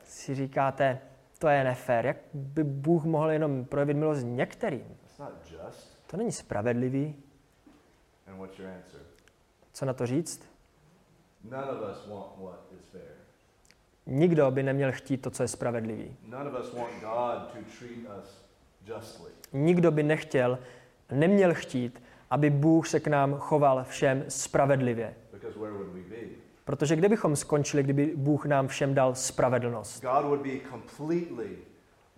Si říkáte, to je nefér. Jak by Bůh mohl jenom projevit milost některým? To není spravedlivý. Co na to říct? Nikdo by neměl chtít to, co je spravedlivý. Nikdo by nechtěl, neměl chtít, aby Bůh se k nám choval všem spravedlivě. Protože kde bychom skončili, kdyby Bůh nám všem dal spravedlnost? God would be completely,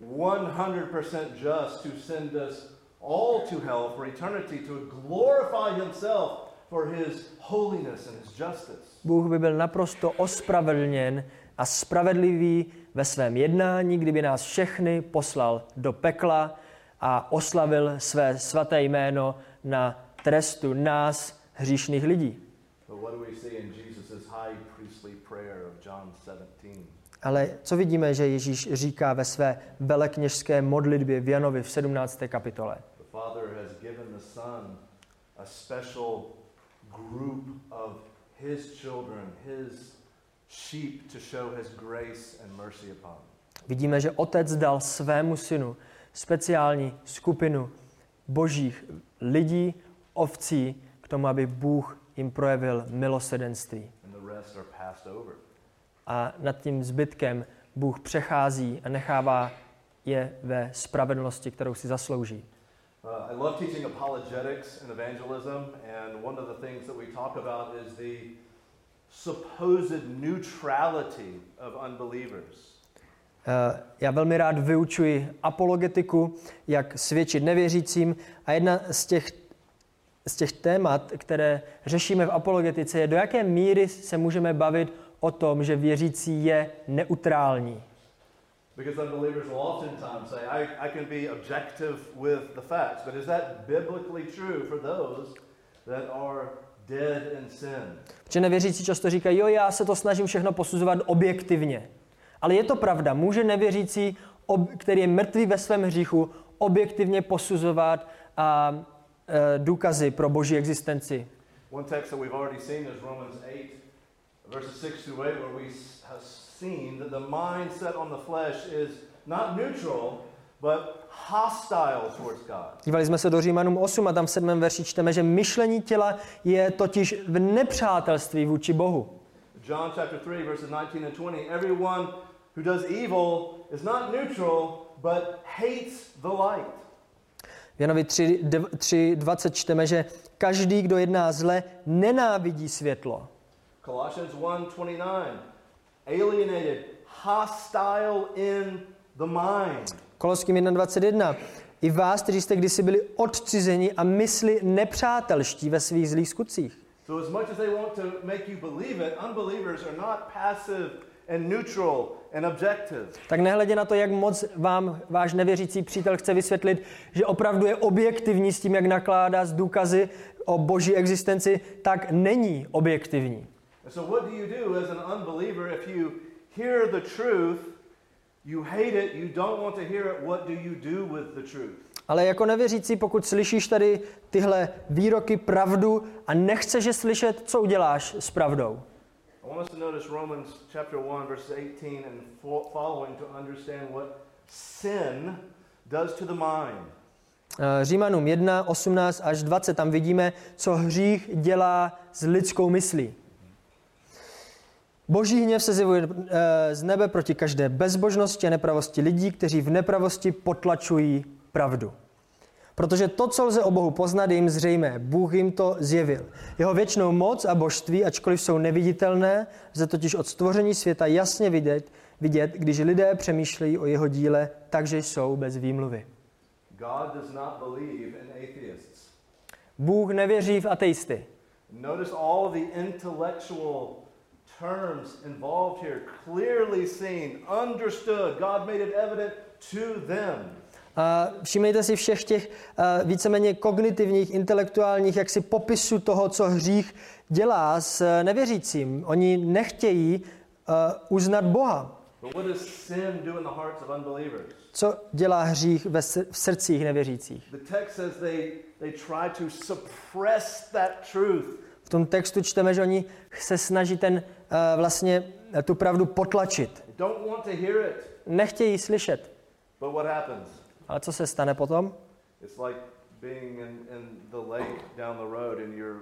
100% just to send us all to hell for eternity to glorify himself for his holiness and his justice. Bůh by byl naprosto ospravedlněn a spravedlivý ve svém jednání, kdyby nás všechny poslal do pekla a oslavil své svaté jméno na trestu nás, hříšných lidí. But what do we see in Jesus' high priestly prayer of John 17? Ale co vidíme, že Ježíš říká ve své velekněžské modlitbě v Janovi v 17. kapitole? The Father has given the Son a special group of his children, his sheep, to show his grace and mercy upon. Vidíme, že otec dal svému synu speciální skupinu božích lidí, ovcí, k tomu, aby Bůh jim projevil milosedenství. A nad tím zbytkem Bůh přechází a nechává je ve spravedlnosti, kterou si zaslouží. Uh, I love teaching apologetics and evangelism, and one of the things that we talk about is the supposed neutrality of unbelievers. Eh, Já velmi rád vyučuji apologetiku, jak svědčit nevěřícím a jedna z těch, z těch témat, které řešíme v apologetice, je do jaké míry se můžeme bavit o tom, že věřící je neutrální. Because unbelievers will oftentimes say, I, I can be objective with the facts, but is that biblically true for those that are dead in sin? Protože nevěřící často říkají, jo, já se to snažím všechno posuzovat objektivně. Ale je to pravda, může nevěřící, ob, který je mrtvý ve svém hříchu, objektivně posuzovat a, důkazy pro boží existenci. One text that we've already seen is Romans 8, verses 6 through 8, where we have seen that the on the flesh is not neutral, but hostile towards God. Dívali jsme se do Římanům 8 a tam v 7. verši čteme, že myšlení těla je totiž v nepřátelství vůči Bohu. John chapter 3, verses 19 and 20, everyone who does evil is not neutral, but hates the light. Janovi 3, 3, 20 čteme, že každý, kdo jedná zle, nenávidí světlo. Colossians 1:29, alienated, hostile in the mind. Koloským 1.21. I vás, kteří jste kdysi byli odcizeni a mysli nepřátelští ve svých zlých skutcích. So as much as they want to make you believe it, unbelievers are not passive and neutral. Tak nehledě na to, jak moc vám váš nevěřící přítel chce vysvětlit, že opravdu je objektivní s tím, jak nakládá z důkazy o boží existenci, tak není objektivní. Ale jako nevěřící, pokud slyšíš tady tyhle výroky pravdu a nechceš je slyšet, co uděláš s pravdou? Want us to notice Romans chapter 1, verses 18 and fo- following to understand what sin does to the mind. Eh, Římanům 1, 18 až 20, tam vidíme, co hřích dělá s lidskou myslí. Boží hněv se zjevuje eh, z nebe proti každé bezbožnosti a nepravosti lidí, kteří v nepravosti potlačují pravdu. Protože to, co lze o Bohu poznat, je jim zřejmé. Bůh jim to zjevil. Jeho věčnou moc a božství, ačkoliv jsou neviditelné, lze totiž od stvoření světa jasně vidět, vidět, když lidé přemýšlejí o jeho díle, takže jsou bez výmluvy. Bůh nevěří v ateisty. Notice all the intellectual terms involved here, clearly seen, understood. God made it evident to them. A všimejte si všech těch víceméně kognitivních, intelektuálních jaksi popisů toho, co hřích dělá s eh, nevěřícím. Oni nechtějí uh, uznat Boha. Co dělá hřích ve sr- v srdcích nevěřících? V tom textu čteme, že oni se snaží ten, uh, vlastně tu pravdu potlačit. Nechtějí slyšet. But what happens? Ale co se stane potom? It's like being in, in the lake down the road and you're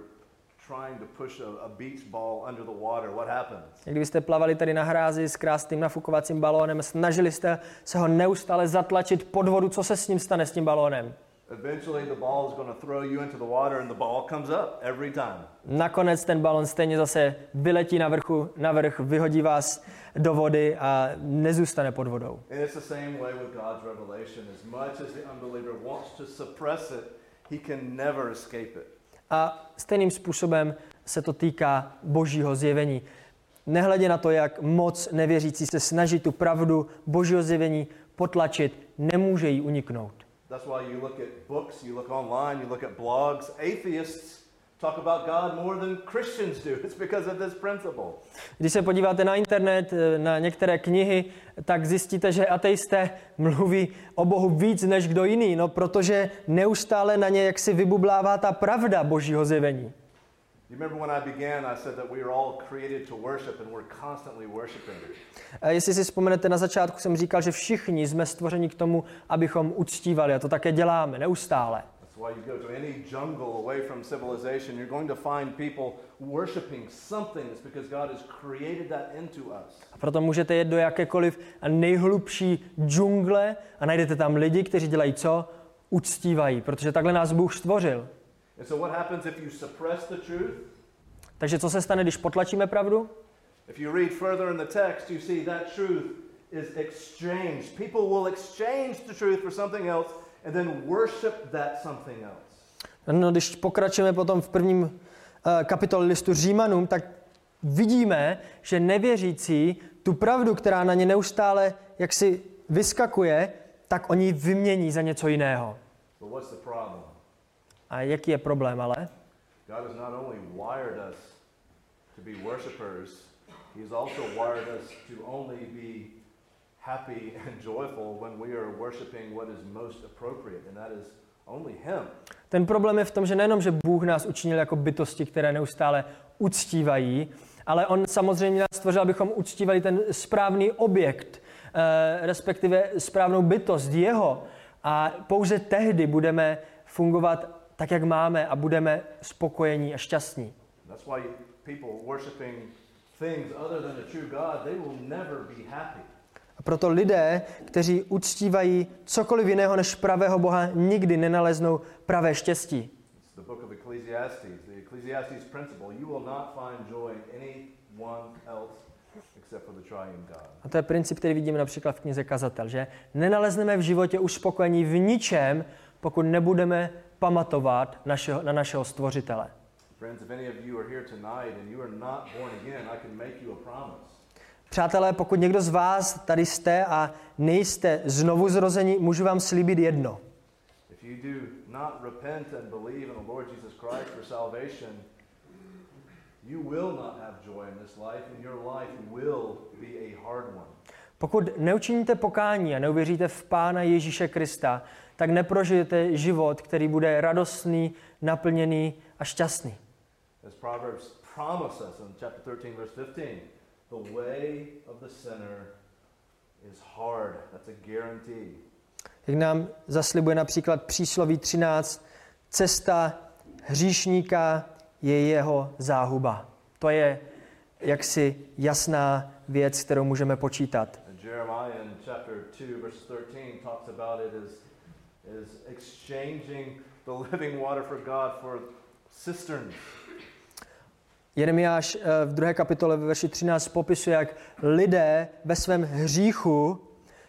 trying to push a, a beach ball under the water. What happens? Jak Kdybyste plavali tady na hrázi s krásným nafukovacím balónem, snažili jste se ho neustále zatlačit pod vodu, co se s ním stane, s tím balónem? Eventually, the ball is going to throw you into the water and the ball comes up every time. Nakonec ten balon stejně zase vyletí na, vrchu, na vrch, vyhodí vás do vody a nezůstane pod vodou. And it's the same way with God's revelation. As much as the unbeliever wants to suppress it, he can never escape it. A stejným způsobem se to týká božího zjevení. Nehledě na to, jak moc nevěřící se snaží tu pravdu božího zjevení potlačit, nemůže jí uniknout. That's why you look at books, you look online, you look at blogs. Atheists talk about God more than Christians do. It's because of this principle. Když se podíváte na internet, eh, na některé knihy, tak zjistíte, že ateisté mluví o Bohu víc než kdo jiný, no protože neustále na ně jaksi vybublává ta pravda božího zjevení. You remember when I began, I said that we are all created to worship and we're constantly worshiping. A jestli si vzpomenete, na začátku jsem říkal, že všichni jsme stvořeni k tomu, abychom uctívali a to také děláme neustále. That's why you go to any jungle away from civilization, you're going to find people worshiping something. It's because God has created that into us. A proto můžete jet do jakékoliv nejhlubší džungle a najdete tam lidi, kteří dělají co? Uctívají, protože takhle nás Bůh stvořil. And so, what happens if you suppress the truth? Takže co se stane, když potlačíme pravdu? If you read further in the text, you see that truth is exchanged. People will exchange the truth for something else and then worship that something else. No, když pokračujeme potom v prvním uh, kapitole listu Římanům, tak vidíme, že nevěřící tu pravdu, která na ně neustále jaksi vyskakuje, tak oni vymění za něco jiného. But what's the problem? A jaký je problém ale? God has not only wired us to be worshipers, He's also wired us to only be happy and joyful when we are worshiping what is most appropriate, and that is only Him. Ten problém je v tom, že nejenom, že Bůh nás učinil jako bytosti, které neustále uctívají, ale On samozřejmě nás stvořil, abychom uctívali ten správný objekt, eh, respektive správnou bytost jeho. A pouze tehdy budeme fungovat tak, jak máme a budeme spokojení a šťastní. That's why people worshiping things other than the true God, they will never be happy. A proto lidé, kteří uctívají cokoliv jiného než pravého Boha, nikdy nenaleznou pravé štěstí. A to je princip, který vidíme například v knize Kazatel, že nenalezneme v životě uspokojení v ničem, pokud nebudeme pamatovat našeho, na našeho stvořitele. Přátelé, pokud někdo z vás tady jste a nejste znovu zrození, můžu vám slíbit jedno. Pokud neučiníte pokání a neuvěříte v Pána Ježíše Krista, tak neprožijete život, který bude radostný, naplněný a šťastný. As Proverbs promises in chapter 13, verse 15, the way of the sinner is hard. That's a guarantee. Jak nám zaslibuje například přísloví 13, cesta hříšníka je jeho záhuba. To je jaksi jasná věc, kterou můžeme počítat. And Jeremiah in chapter 2, verse 13 talks about it as, as exchanging the living water for God for cisterns. Jeremiáš eh, v druhé kapitole ve verši 13 popisuje, jak lidé ve svém hříchu,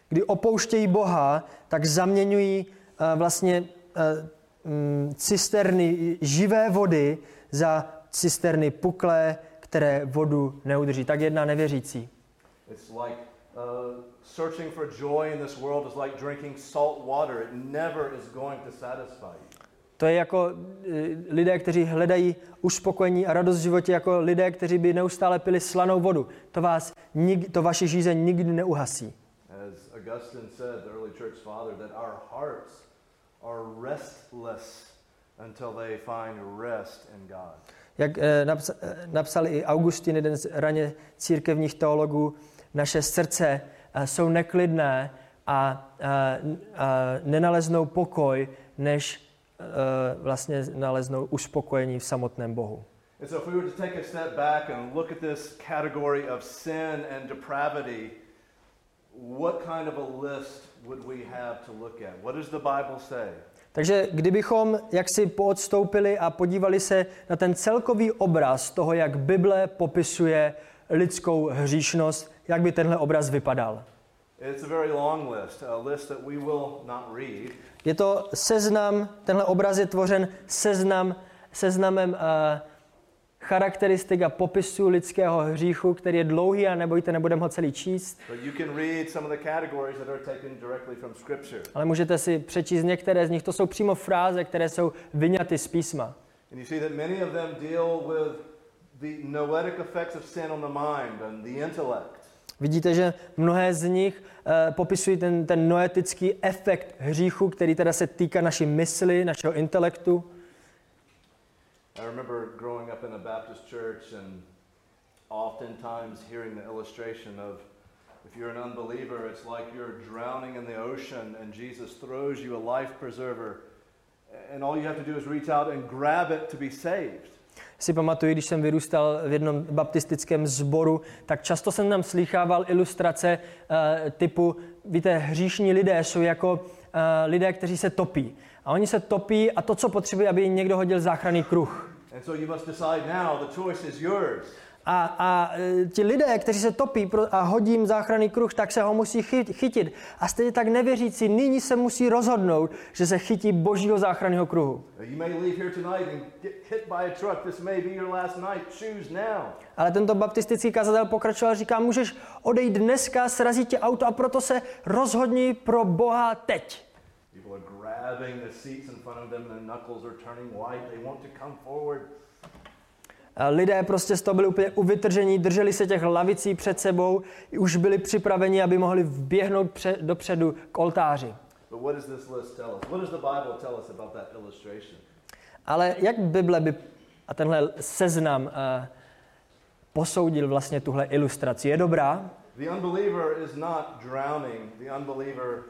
kdy opouštějí Boha, tak zaměňují eh, vlastně eh, mm, cisterny živé vody za cisterny puklé, které vodu neudrží. Tak jedna nevěřící. It's like uh, searching for joy in this world is like drinking salt water. It never is going to satisfy you. To je jako eh, lidé, kteří hledají uspokojení a radost v životě, jako lidé, kteří by neustále pili slanou vodu. To, vás, to vaše žízeň nikdy neuhasí. As Augustine said, the early church father, that our hearts are restless until they find rest in God. Jak eh, naps- eh, napsal i Augustin, jeden z raně církevních teologů, naše srdce jsou neklidné a, a, a nenaleznou pokoj, než eh, vlastně naleznou uspokojení v samotném Bohu. And so, if we were to take a step back and look at this category of sin and depravity, what kind of a list would we have to look at? What does the Bible say? Takže kdybychom jaksi poodstoupili a podívali se na ten celkový obraz toho, jak Bible popisuje lidskou hříšnost, jak by tenhle obraz vypadal. It's a very long list, a list that we will not read. Je to seznam, tenhle obraz je tvořen seznam, seznamem uh, charakteristik a popisů lidského hříchu, který je dlouhý a nebojte, nebudeme ho celý číst, ale můžete si přečíst některé z nich. To jsou přímo fráze, které jsou vyňaty z písma. The noetic effects of sin on the mind and the intellect. Vidíte, že mnohé z nich uh, popisují ten, ten noetický efekt hříchu, který teda se týká naší mysli, našeho intelektu. I remember growing up in a Baptist church and oftentimes hearing the illustration of if you're an unbeliever, it's like you're drowning in the ocean and Jesus throws you a life preserver, and all you have to do is reach out and grab it to be saved. Si pamatuju, když jsem vyrůstal v jednom baptistickém sboru, tak často jsem tam slýchával ilustrace uh, typu, víte, hříšní lidé jsou jako uh, lidé, kteří se topí. A oni se topí a to, co potřebují, aby jim někdo hodil záchranný kruh. And so you must decide now, the choice is yours. A, a e, ti lidé, kteří se topí a hodí jim záchranný kruh, tak se ho musí chy- chytit. A stejně tak nevěřící nyní se musí rozhodnout, že se chytí božího záchranného kruhu. Ale tento baptistický kazatel pokračoval a říká, můžeš odejít dneska, srazit tě auto a proto se rozhodni pro Boha teď. People are grabbing the seats in front of them, their knuckles are turning white. They want to come forward. A lidé prostě z toho byli úplně uvytržení, drželi se těch lavicí před sebou, už byli připraveni, aby mohli vběhnout pře- dopředu k oltáři. Ale jak Bible by a tenhle seznam uh, posoudil vlastně tuhle ilustraci? Je dobrá? The unbeliever is not drowning. The unbeliever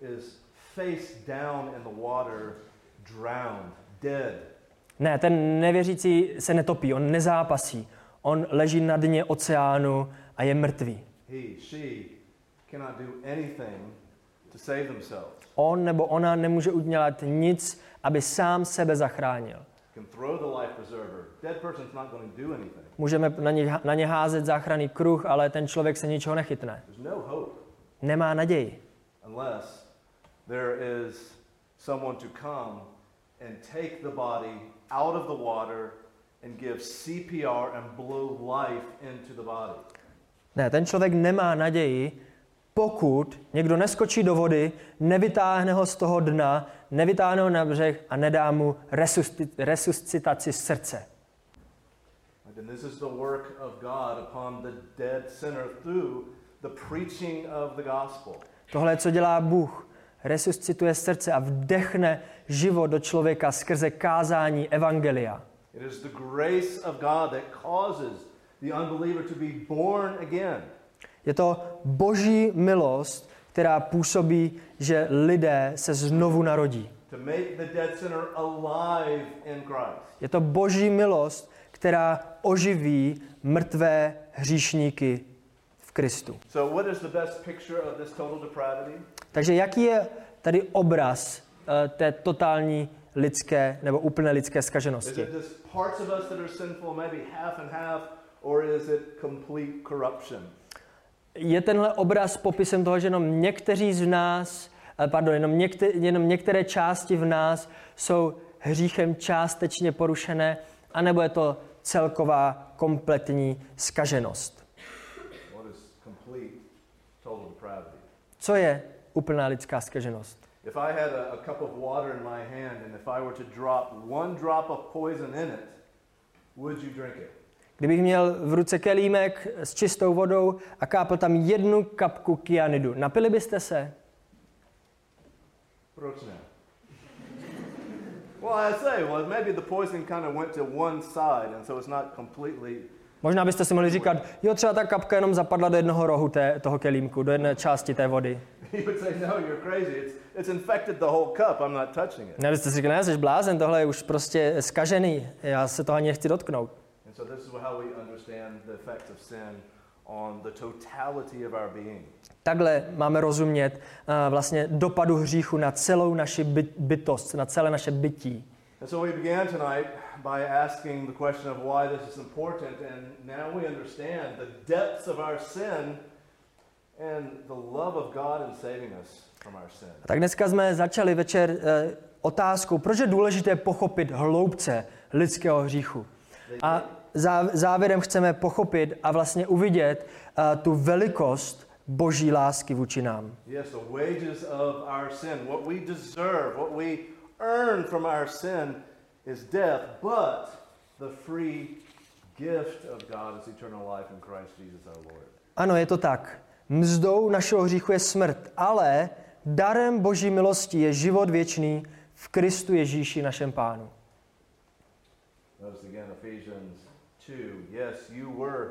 is face down in the water, drowned, dead. Ne, ten nevěřící se netopí, on nezápasí. On leží na dně oceánu a je mrtvý. He, she cannot do anything to save themselves. On nebo ona nemůže udělat nic, aby sám sebe zachránil. Můžeme na ně, na ně házet záchranný kruh, ale ten člověk se ničeho nechytne. No hope Nemá naději. unless there is someone to come and take the body out of the water and give CPR and blow life into the body. Ne, ten člověk nemá naději, pokud někdo neskočí do vody, nevytáhne ho z toho dna, nevytáhne ho na břeh a nedá mu resusci- resuscitaci srdce. And this is the work of God upon the dead sinner through the preaching of the gospel. Tohle je, co dělá Bůh. Resuscituje srdce a vdechne život do člověka skrze kázání Evangelia. It is the grace of God that causes the unbeliever to be born again. Je to boží milost, která působí, že lidé se znovu narodí. Je to boží milost, která oživí mrtvé hříšníky Kristu. So? Takže jaký je tady obraz uh, té totální lidské nebo úplné lidské skaženosti? Je tenhle obraz popisem toho, že jenom někteří z nás, eh, pardon, jenom, někte, jenom některé části v nás jsou hříchem částečně porušené, anebo je to celková kompletní skaženost? What is complete total depravity? Co je úplná lidská skaženost? If I had a, a cup of water in my hand and if I were to drop one drop of poison in it, would you drink it? Kdybych měl v ruce kelímek s čistou vodou a kápl tam jednu kapku kyanidu, napili byste se? Proč ne? Well, I say, well, maybe the poison kind of went to one side, and so it's not completely. Možná byste si mohli říkat, jo, třeba ta kapka jenom zapadla do jednoho rohu té, toho kelímku, do jedné části té vody. No. Ne, byste si řekli, ne, jsi blázen, tohle je už prostě skažený, já se toho ani nechci dotknout. Takhle máme rozumět uh, vlastně dopadu hříchu na celou naši by- bytost, na celé naše bytí. And so we began tonight by asking the question of why this is important, and now we understand the depths of our sin and the love of God in saving us from our sin. Tak dneska jsme začali večer uh, otázkou, proč je důležité pochopit hloubce lidského hříchu. A zá- závěrem chceme pochopit a vlastně uvidět uh, tu velikost boží lásky vůči nám. Yes, the wages of our sin, what we deserve, what we earn from our sin is death, but the free gift of God is eternal life in Christ Jesus our Lord. Ano, je to tak. Mzdou našeho hříchu je smrt, ale darem boží milosti je život věčný v Kristu Ježíši našem pánu. Notice again Ephesians 2. Yes, you were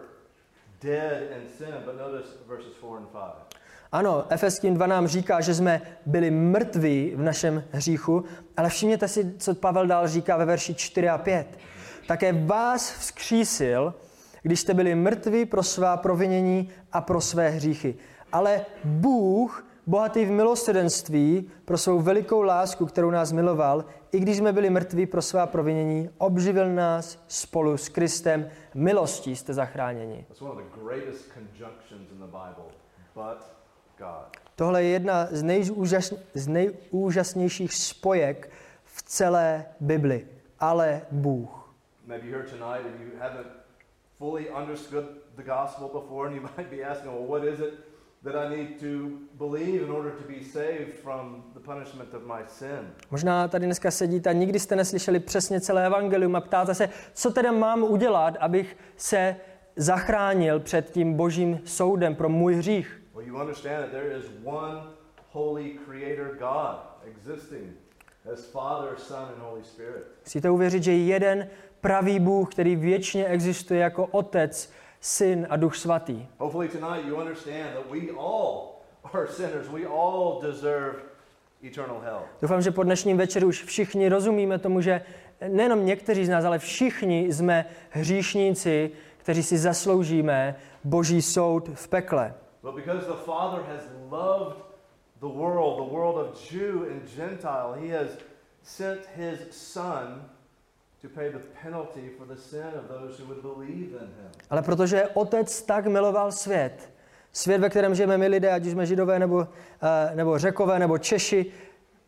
dead in sin, but notice verses 4 and 5. Ano, Efeským 2 nám říká, že jsme byli mrtví v našem hříchu, ale všimněte si, co Pavel dál říká ve verši 4 a 5. Také vás vzkřísil, když jste byli mrtví pro svá provinění a pro své hříchy. Ale Bůh, bohatý v milosrdenství, pro svou velikou lásku, kterou nás miloval, i když jsme byli mrtví pro svá provinění, obživil nás spolu s Kristem. Milostí jste zachráněni. Tohle je jedna z, nejúžas, z nejúžasnějších spojek v celé Bibli. Ale Bůh. Maybe you're here tonight and you haven't fully understood the gospel before, and you might be asking, well, what is it that I need to believe in order to be saved from the punishment of my sin? Možná tady dneska sedíte a nikdy jste neslyšeli přesně celé evangelium a ptáte se, co teda mám udělat, abych se zachránil před tím božím soudem pro můj hřích. Well, you understand that there is one holy creator God existing as Father, Son, and Holy Spirit. Musíte uvěřit, že je jeden pravý Bůh, který věčně existuje jako Otec, Syn a Duch Svatý. Hopefully, tonight you understand that we all are sinners. We all deserve eternal hell. Doufám, že po dnešním večeru už všichni rozumíme tomu, že nejenom někteří z nás, ale všichni jsme hříšníci, kteří si zasloužíme boží soud v pekle. But because the Father has loved the world, the world of Jew and Gentile, He has sent His Son to pay the penalty for the sin of those who would believe in Him. Ale protože Otec tak miloval svět, svět, ve kterém žijeme my lidé, ať už jsme židové, nebo, eh, nebo řekové, nebo Češi,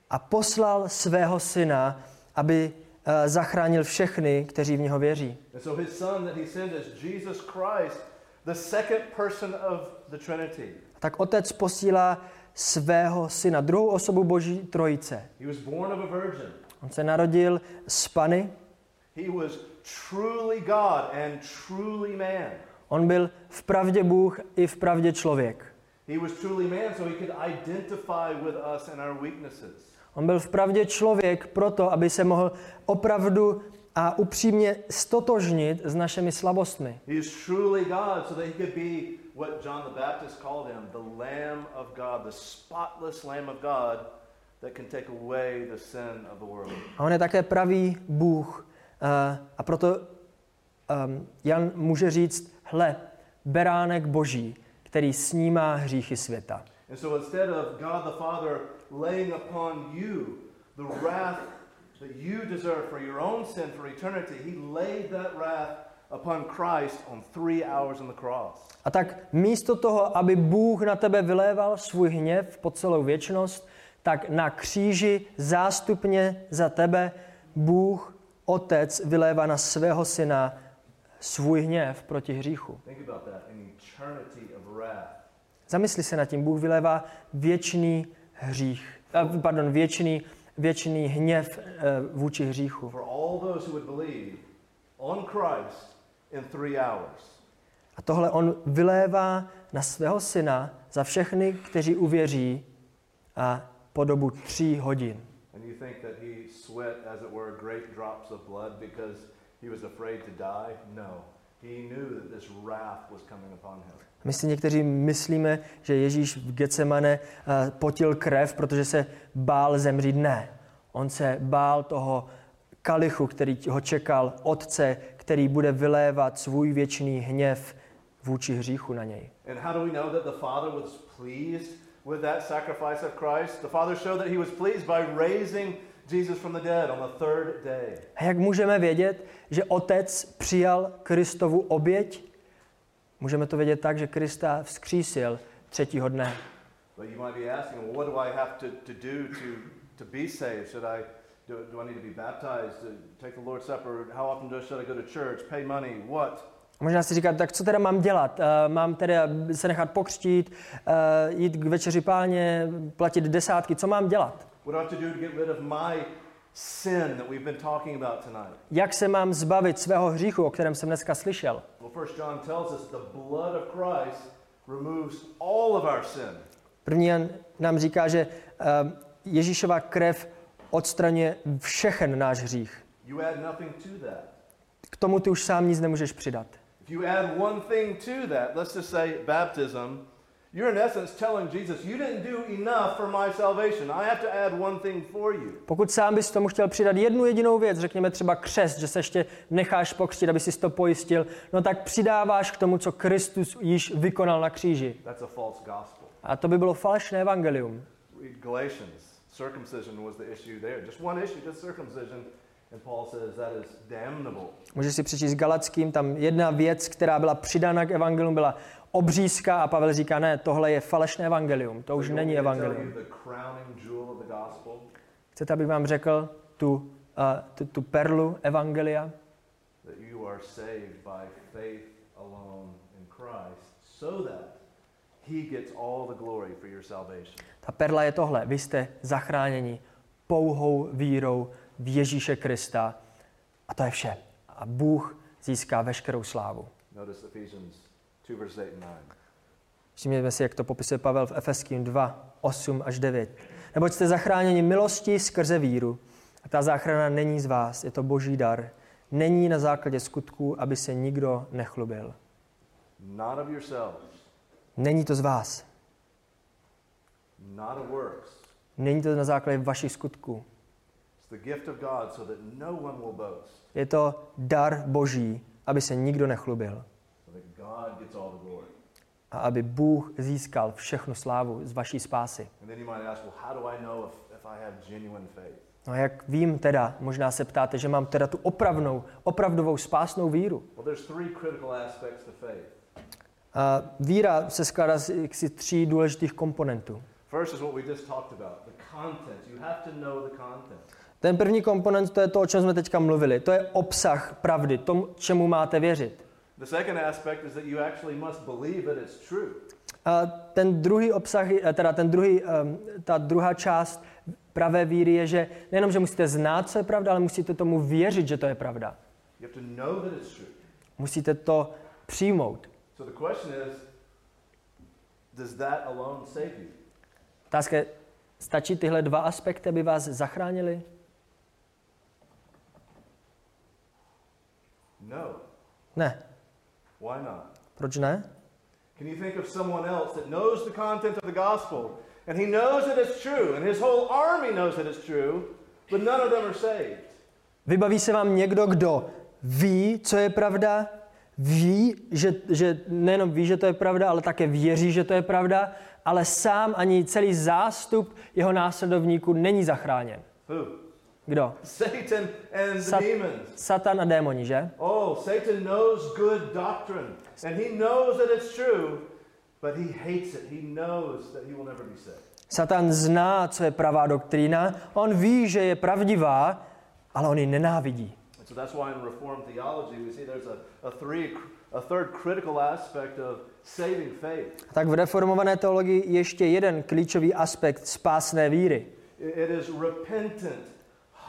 a poslal svého syna, aby eh, zachránil všechny, kteří v něho věří. And so His Son that He sent is Jesus Christ, the second person of. Tak Otec posílá svého syna, druhou osobu Boží trojice. He was born of a virgin. On se narodil z Pany, He was truly God and truly man. On byl v pravdě Bůh i v pravdě člověk. On byl v pravdě člověk proto, aby se mohl opravdu a upřímně stotožnit s našimi slabostmi. A on je také pravý Bůh. Uh, a proto um, Jan může říct, hle, beránek boží, který snímá hříchy světa. And so instead of God the Father laying upon you the wrath that you deserve for your own sin for eternity, he laid that wrath upon Christ on three hours on the cross. A tak místo toho, aby Bůh na tebe vyléval svůj hněv po celou věčnost, tak na kříži zástupně za tebe Bůh, Otec, vylévá na svého syna svůj hněv proti hříchu. Zamysli se nad tím, Bůh vylévá věčný hřích, pardon, věčný, věčný hněv eh, vůči hříchu. A tohle on vylévá na svého syna za všechny, kteří uvěří a po dobu tří hodin. And you think that he sweat, as it were, great drops of blood because he was afraid to die? No. He knew that this wrath was coming upon him. My si někteří myslíme, že Ježíš v Getsemane eh, potil krev, protože se bál zemřít. Ne. On se bál toho kalichu, který ho čekal, otce, který bude vylévat svůj věčný hněv vůči hříchu na něj. And A jak můžeme vědět, že otec přijal Kristovu oběť? Můžeme to vědět tak, že Krista vzkřísil třetího dne. But you might be asking, well, what do I have to, to do to, to be saved? Should I, do, do I need to be baptized, to take the Lord's Supper? How often do, should I go to church, pay money? What? Možná si říkat, tak co teda mám dělat? Uh, mám teda se nechat pokřtít, uh, jít k večeři páně, platit desátky, co mám dělat? What do I have to do to get rid of my sin that we've been talking about tonight? Jak se mám zbavit svého hříchu, o kterém jsem dneska slyšel? Well, First John tells us the blood of Christ removes all of our sin. První Jan nám říká, že uh, Ježíšova krev odstraňuje všechen náš hřích. You add nothing to that. K tomu ty už sám nic nemůžeš přidat. If you add one thing to that, let's just say baptism, you're in essence telling Jesus, you didn't do enough for my salvation. I have to add one thing for you. Pokud sám bys tomu chtěl přidat jednu jedinou věc, řekněme třeba křest, že se ještě necháš pokřtit, aby si to pojistil, no tak přidáváš k tomu, co Kristus již vykonal na kříži. That's a false gospel. A to by bylo falešné evangelium. Read Galatians. Circumcision was the issue there. Just one issue, just circumcision. And Paul says that is damnable. Můžeš si přečíst Galackým, tam jedna věc, která byla přidána k evangelium, byla obřízka a Pavel říká, ne, tohle je falešné evangelium, to už není evangelium. Chcete, abych vám řekl tu, uh, tu, tu perlu evangelia? Ta perla je tohle, vy jste zachráněni pouhou vírou v Ježíše Krista a to je vše. A Bůh získá veškerou slávu. Notice Ephesians 2, verse 8 and 9. Všimněme si, jak to popisuje Pavel v Efeským 2, 8 až 9. Neboť jste zachráněni milostí skrze víru. A ta záchrana není z vás, je to boží dar. Není na základě skutků, aby se nikdo nechlubil. Not of yourselves, Není to z vás. not of works. Není to na základě vašich skutků. No Je to dar boží, aby se nikdo nechlubil. A aby Bůh získal všechnu slávu z vaší spásy. And then you might ask, well, how do I know if, if I have genuine faith? No a jak vím teda, možná se ptáte, že mám teda tu opravnou, opravdovou spásnou víru. A víra se skládá z jaksi tří důležitých komponentů. First is what we just talked about, the content. You have to know the content. Ten první komponent, to je to, o čem jsme teďka mluvili. To je obsah pravdy, tomu, čemu máte věřit. The second aspect is that you actually must believe that it's true. A ten druhý obsah, teda ten druhý, em, ta druhá část pravé víry je, že nejenom, že musíte znát, co je pravda, ale musíte tomu věřit, že to je pravda. You have to know that it's true. Musíte to přijmout. So the question is does that alone save you? Otázka je, stačí tyhle dva aspekty, aby vás zachránili? No. Ne. Why not? Proč ne? Can you think of someone else that knows the content of the gospel and he knows that it's true and his whole army knows that it's true, but none of them are saved? Vybaví se vám někdo, kdo ví, co je pravda, ví, že, že nejenom ví, že to je pravda, ale také věří, že to je pravda, ale sám ani celý zástup jeho následovníků není zachráněn. Who? Kdo? Satan and the Sat- demons. Satan a démoni, že? Oh, Satan knows good doctrine and he knows that it's true, but he hates it. He knows that he will never be saved. Satan zná, co je pravá doktrína, on ví, že je pravdivá, ale on ji nenávidí. And so that's why in Reformed theology we see there's a, a, three, a third critical aspect of saving faith. Tak v reformované teologii ještě jeden klíčový aspekt spásné víry. It- is repentant,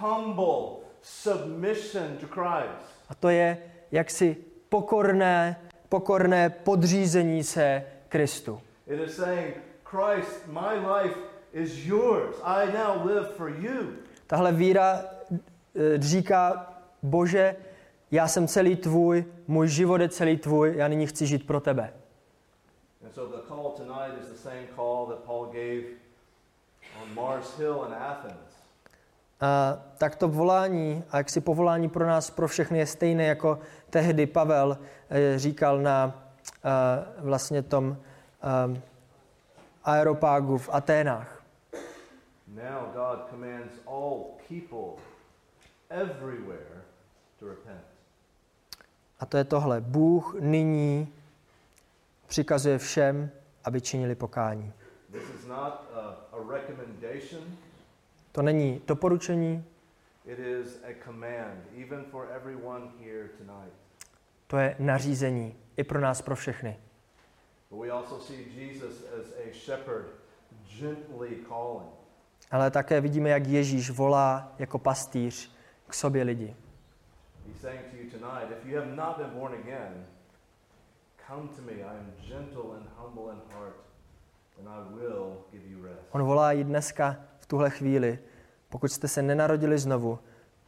humble submission to Christ. A to je jaksi pokorné, pokorné podřízení se Kristu. It is saying, Christ, my life is yours. I now live for you. Tahle víra eh, říká, Bože, já jsem celý tvůj, můj život je celý tvůj, já nyní chci žít pro tebe. And so the call tonight is the same call that Paul gave on Mars Hill in Athens. A tak to volání, a jak si povolání pro nás, pro všechny je stejné, jako tehdy Pavel eh, říkal na eh, vlastně tom eh, aeropágu v Aténách. Now God commands all people everywhere to repent. A to je tohle. Bůh nyní přikazuje všem, aby činili pokání. This is not a, a recommendation, To není doporučení, it is a command, even for everyone here tonight. to je nařízení. I pro nás, pro všechny. Ale také vidíme, jak Ježíš volá jako pastýř k sobě lidi. On volá i dneska v tuhle chvíli. Pokud jste se nenarodili znovu,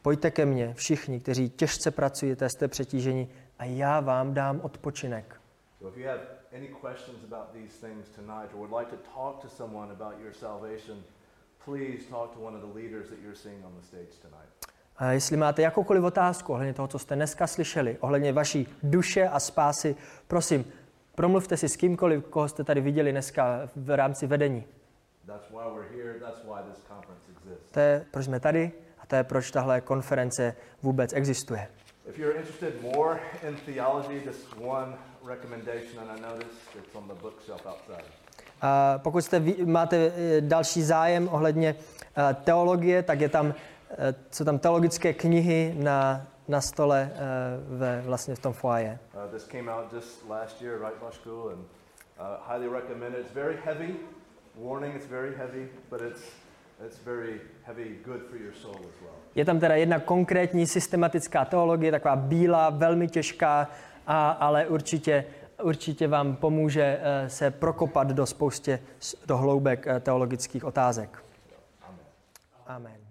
pojďte ke mně, všichni, kteří těžce pracujete, jste přetíženi a já vám dám odpočinek. So if you have any questions about these things tonight or would like to talk to someone about your salvation, please talk to one of the leaders that you're seeing on the stage tonight. A jestli máte jakoukoliv otázku ohledně toho, co jste dneska slyšeli, ohledně vaší duše a spásy, prosím, promluvte si s kýmkoliv, koho jste tady viděli dneska v rámci vedení. That's why we're here. That's why this conference. To je, proč jsme tady a to je, proč tahle konference vůbec existuje. If you're interested more in theology, just one recommendation, and I noticed it's on the bookshelf outside. A pokud jste, máte eh, další zájem ohledně eh, teologie, tak je tam, eh, jsou tam teologické knihy na, na stole ve, vlastně v tom foaje. Uh, this came out just last year, right, Mashku, and uh, highly. It's very heavy. Warning, it's very heavy, but it's it's very heavy, good for your soul as well. Je tam teda jedna konkrétní systematická teologie, taková bílá, velmi těžká, a, ale určitě, určitě vám pomůže eh, se prokopat do spoustě, do hloubek eh, teologických otázek. Amen. Amen.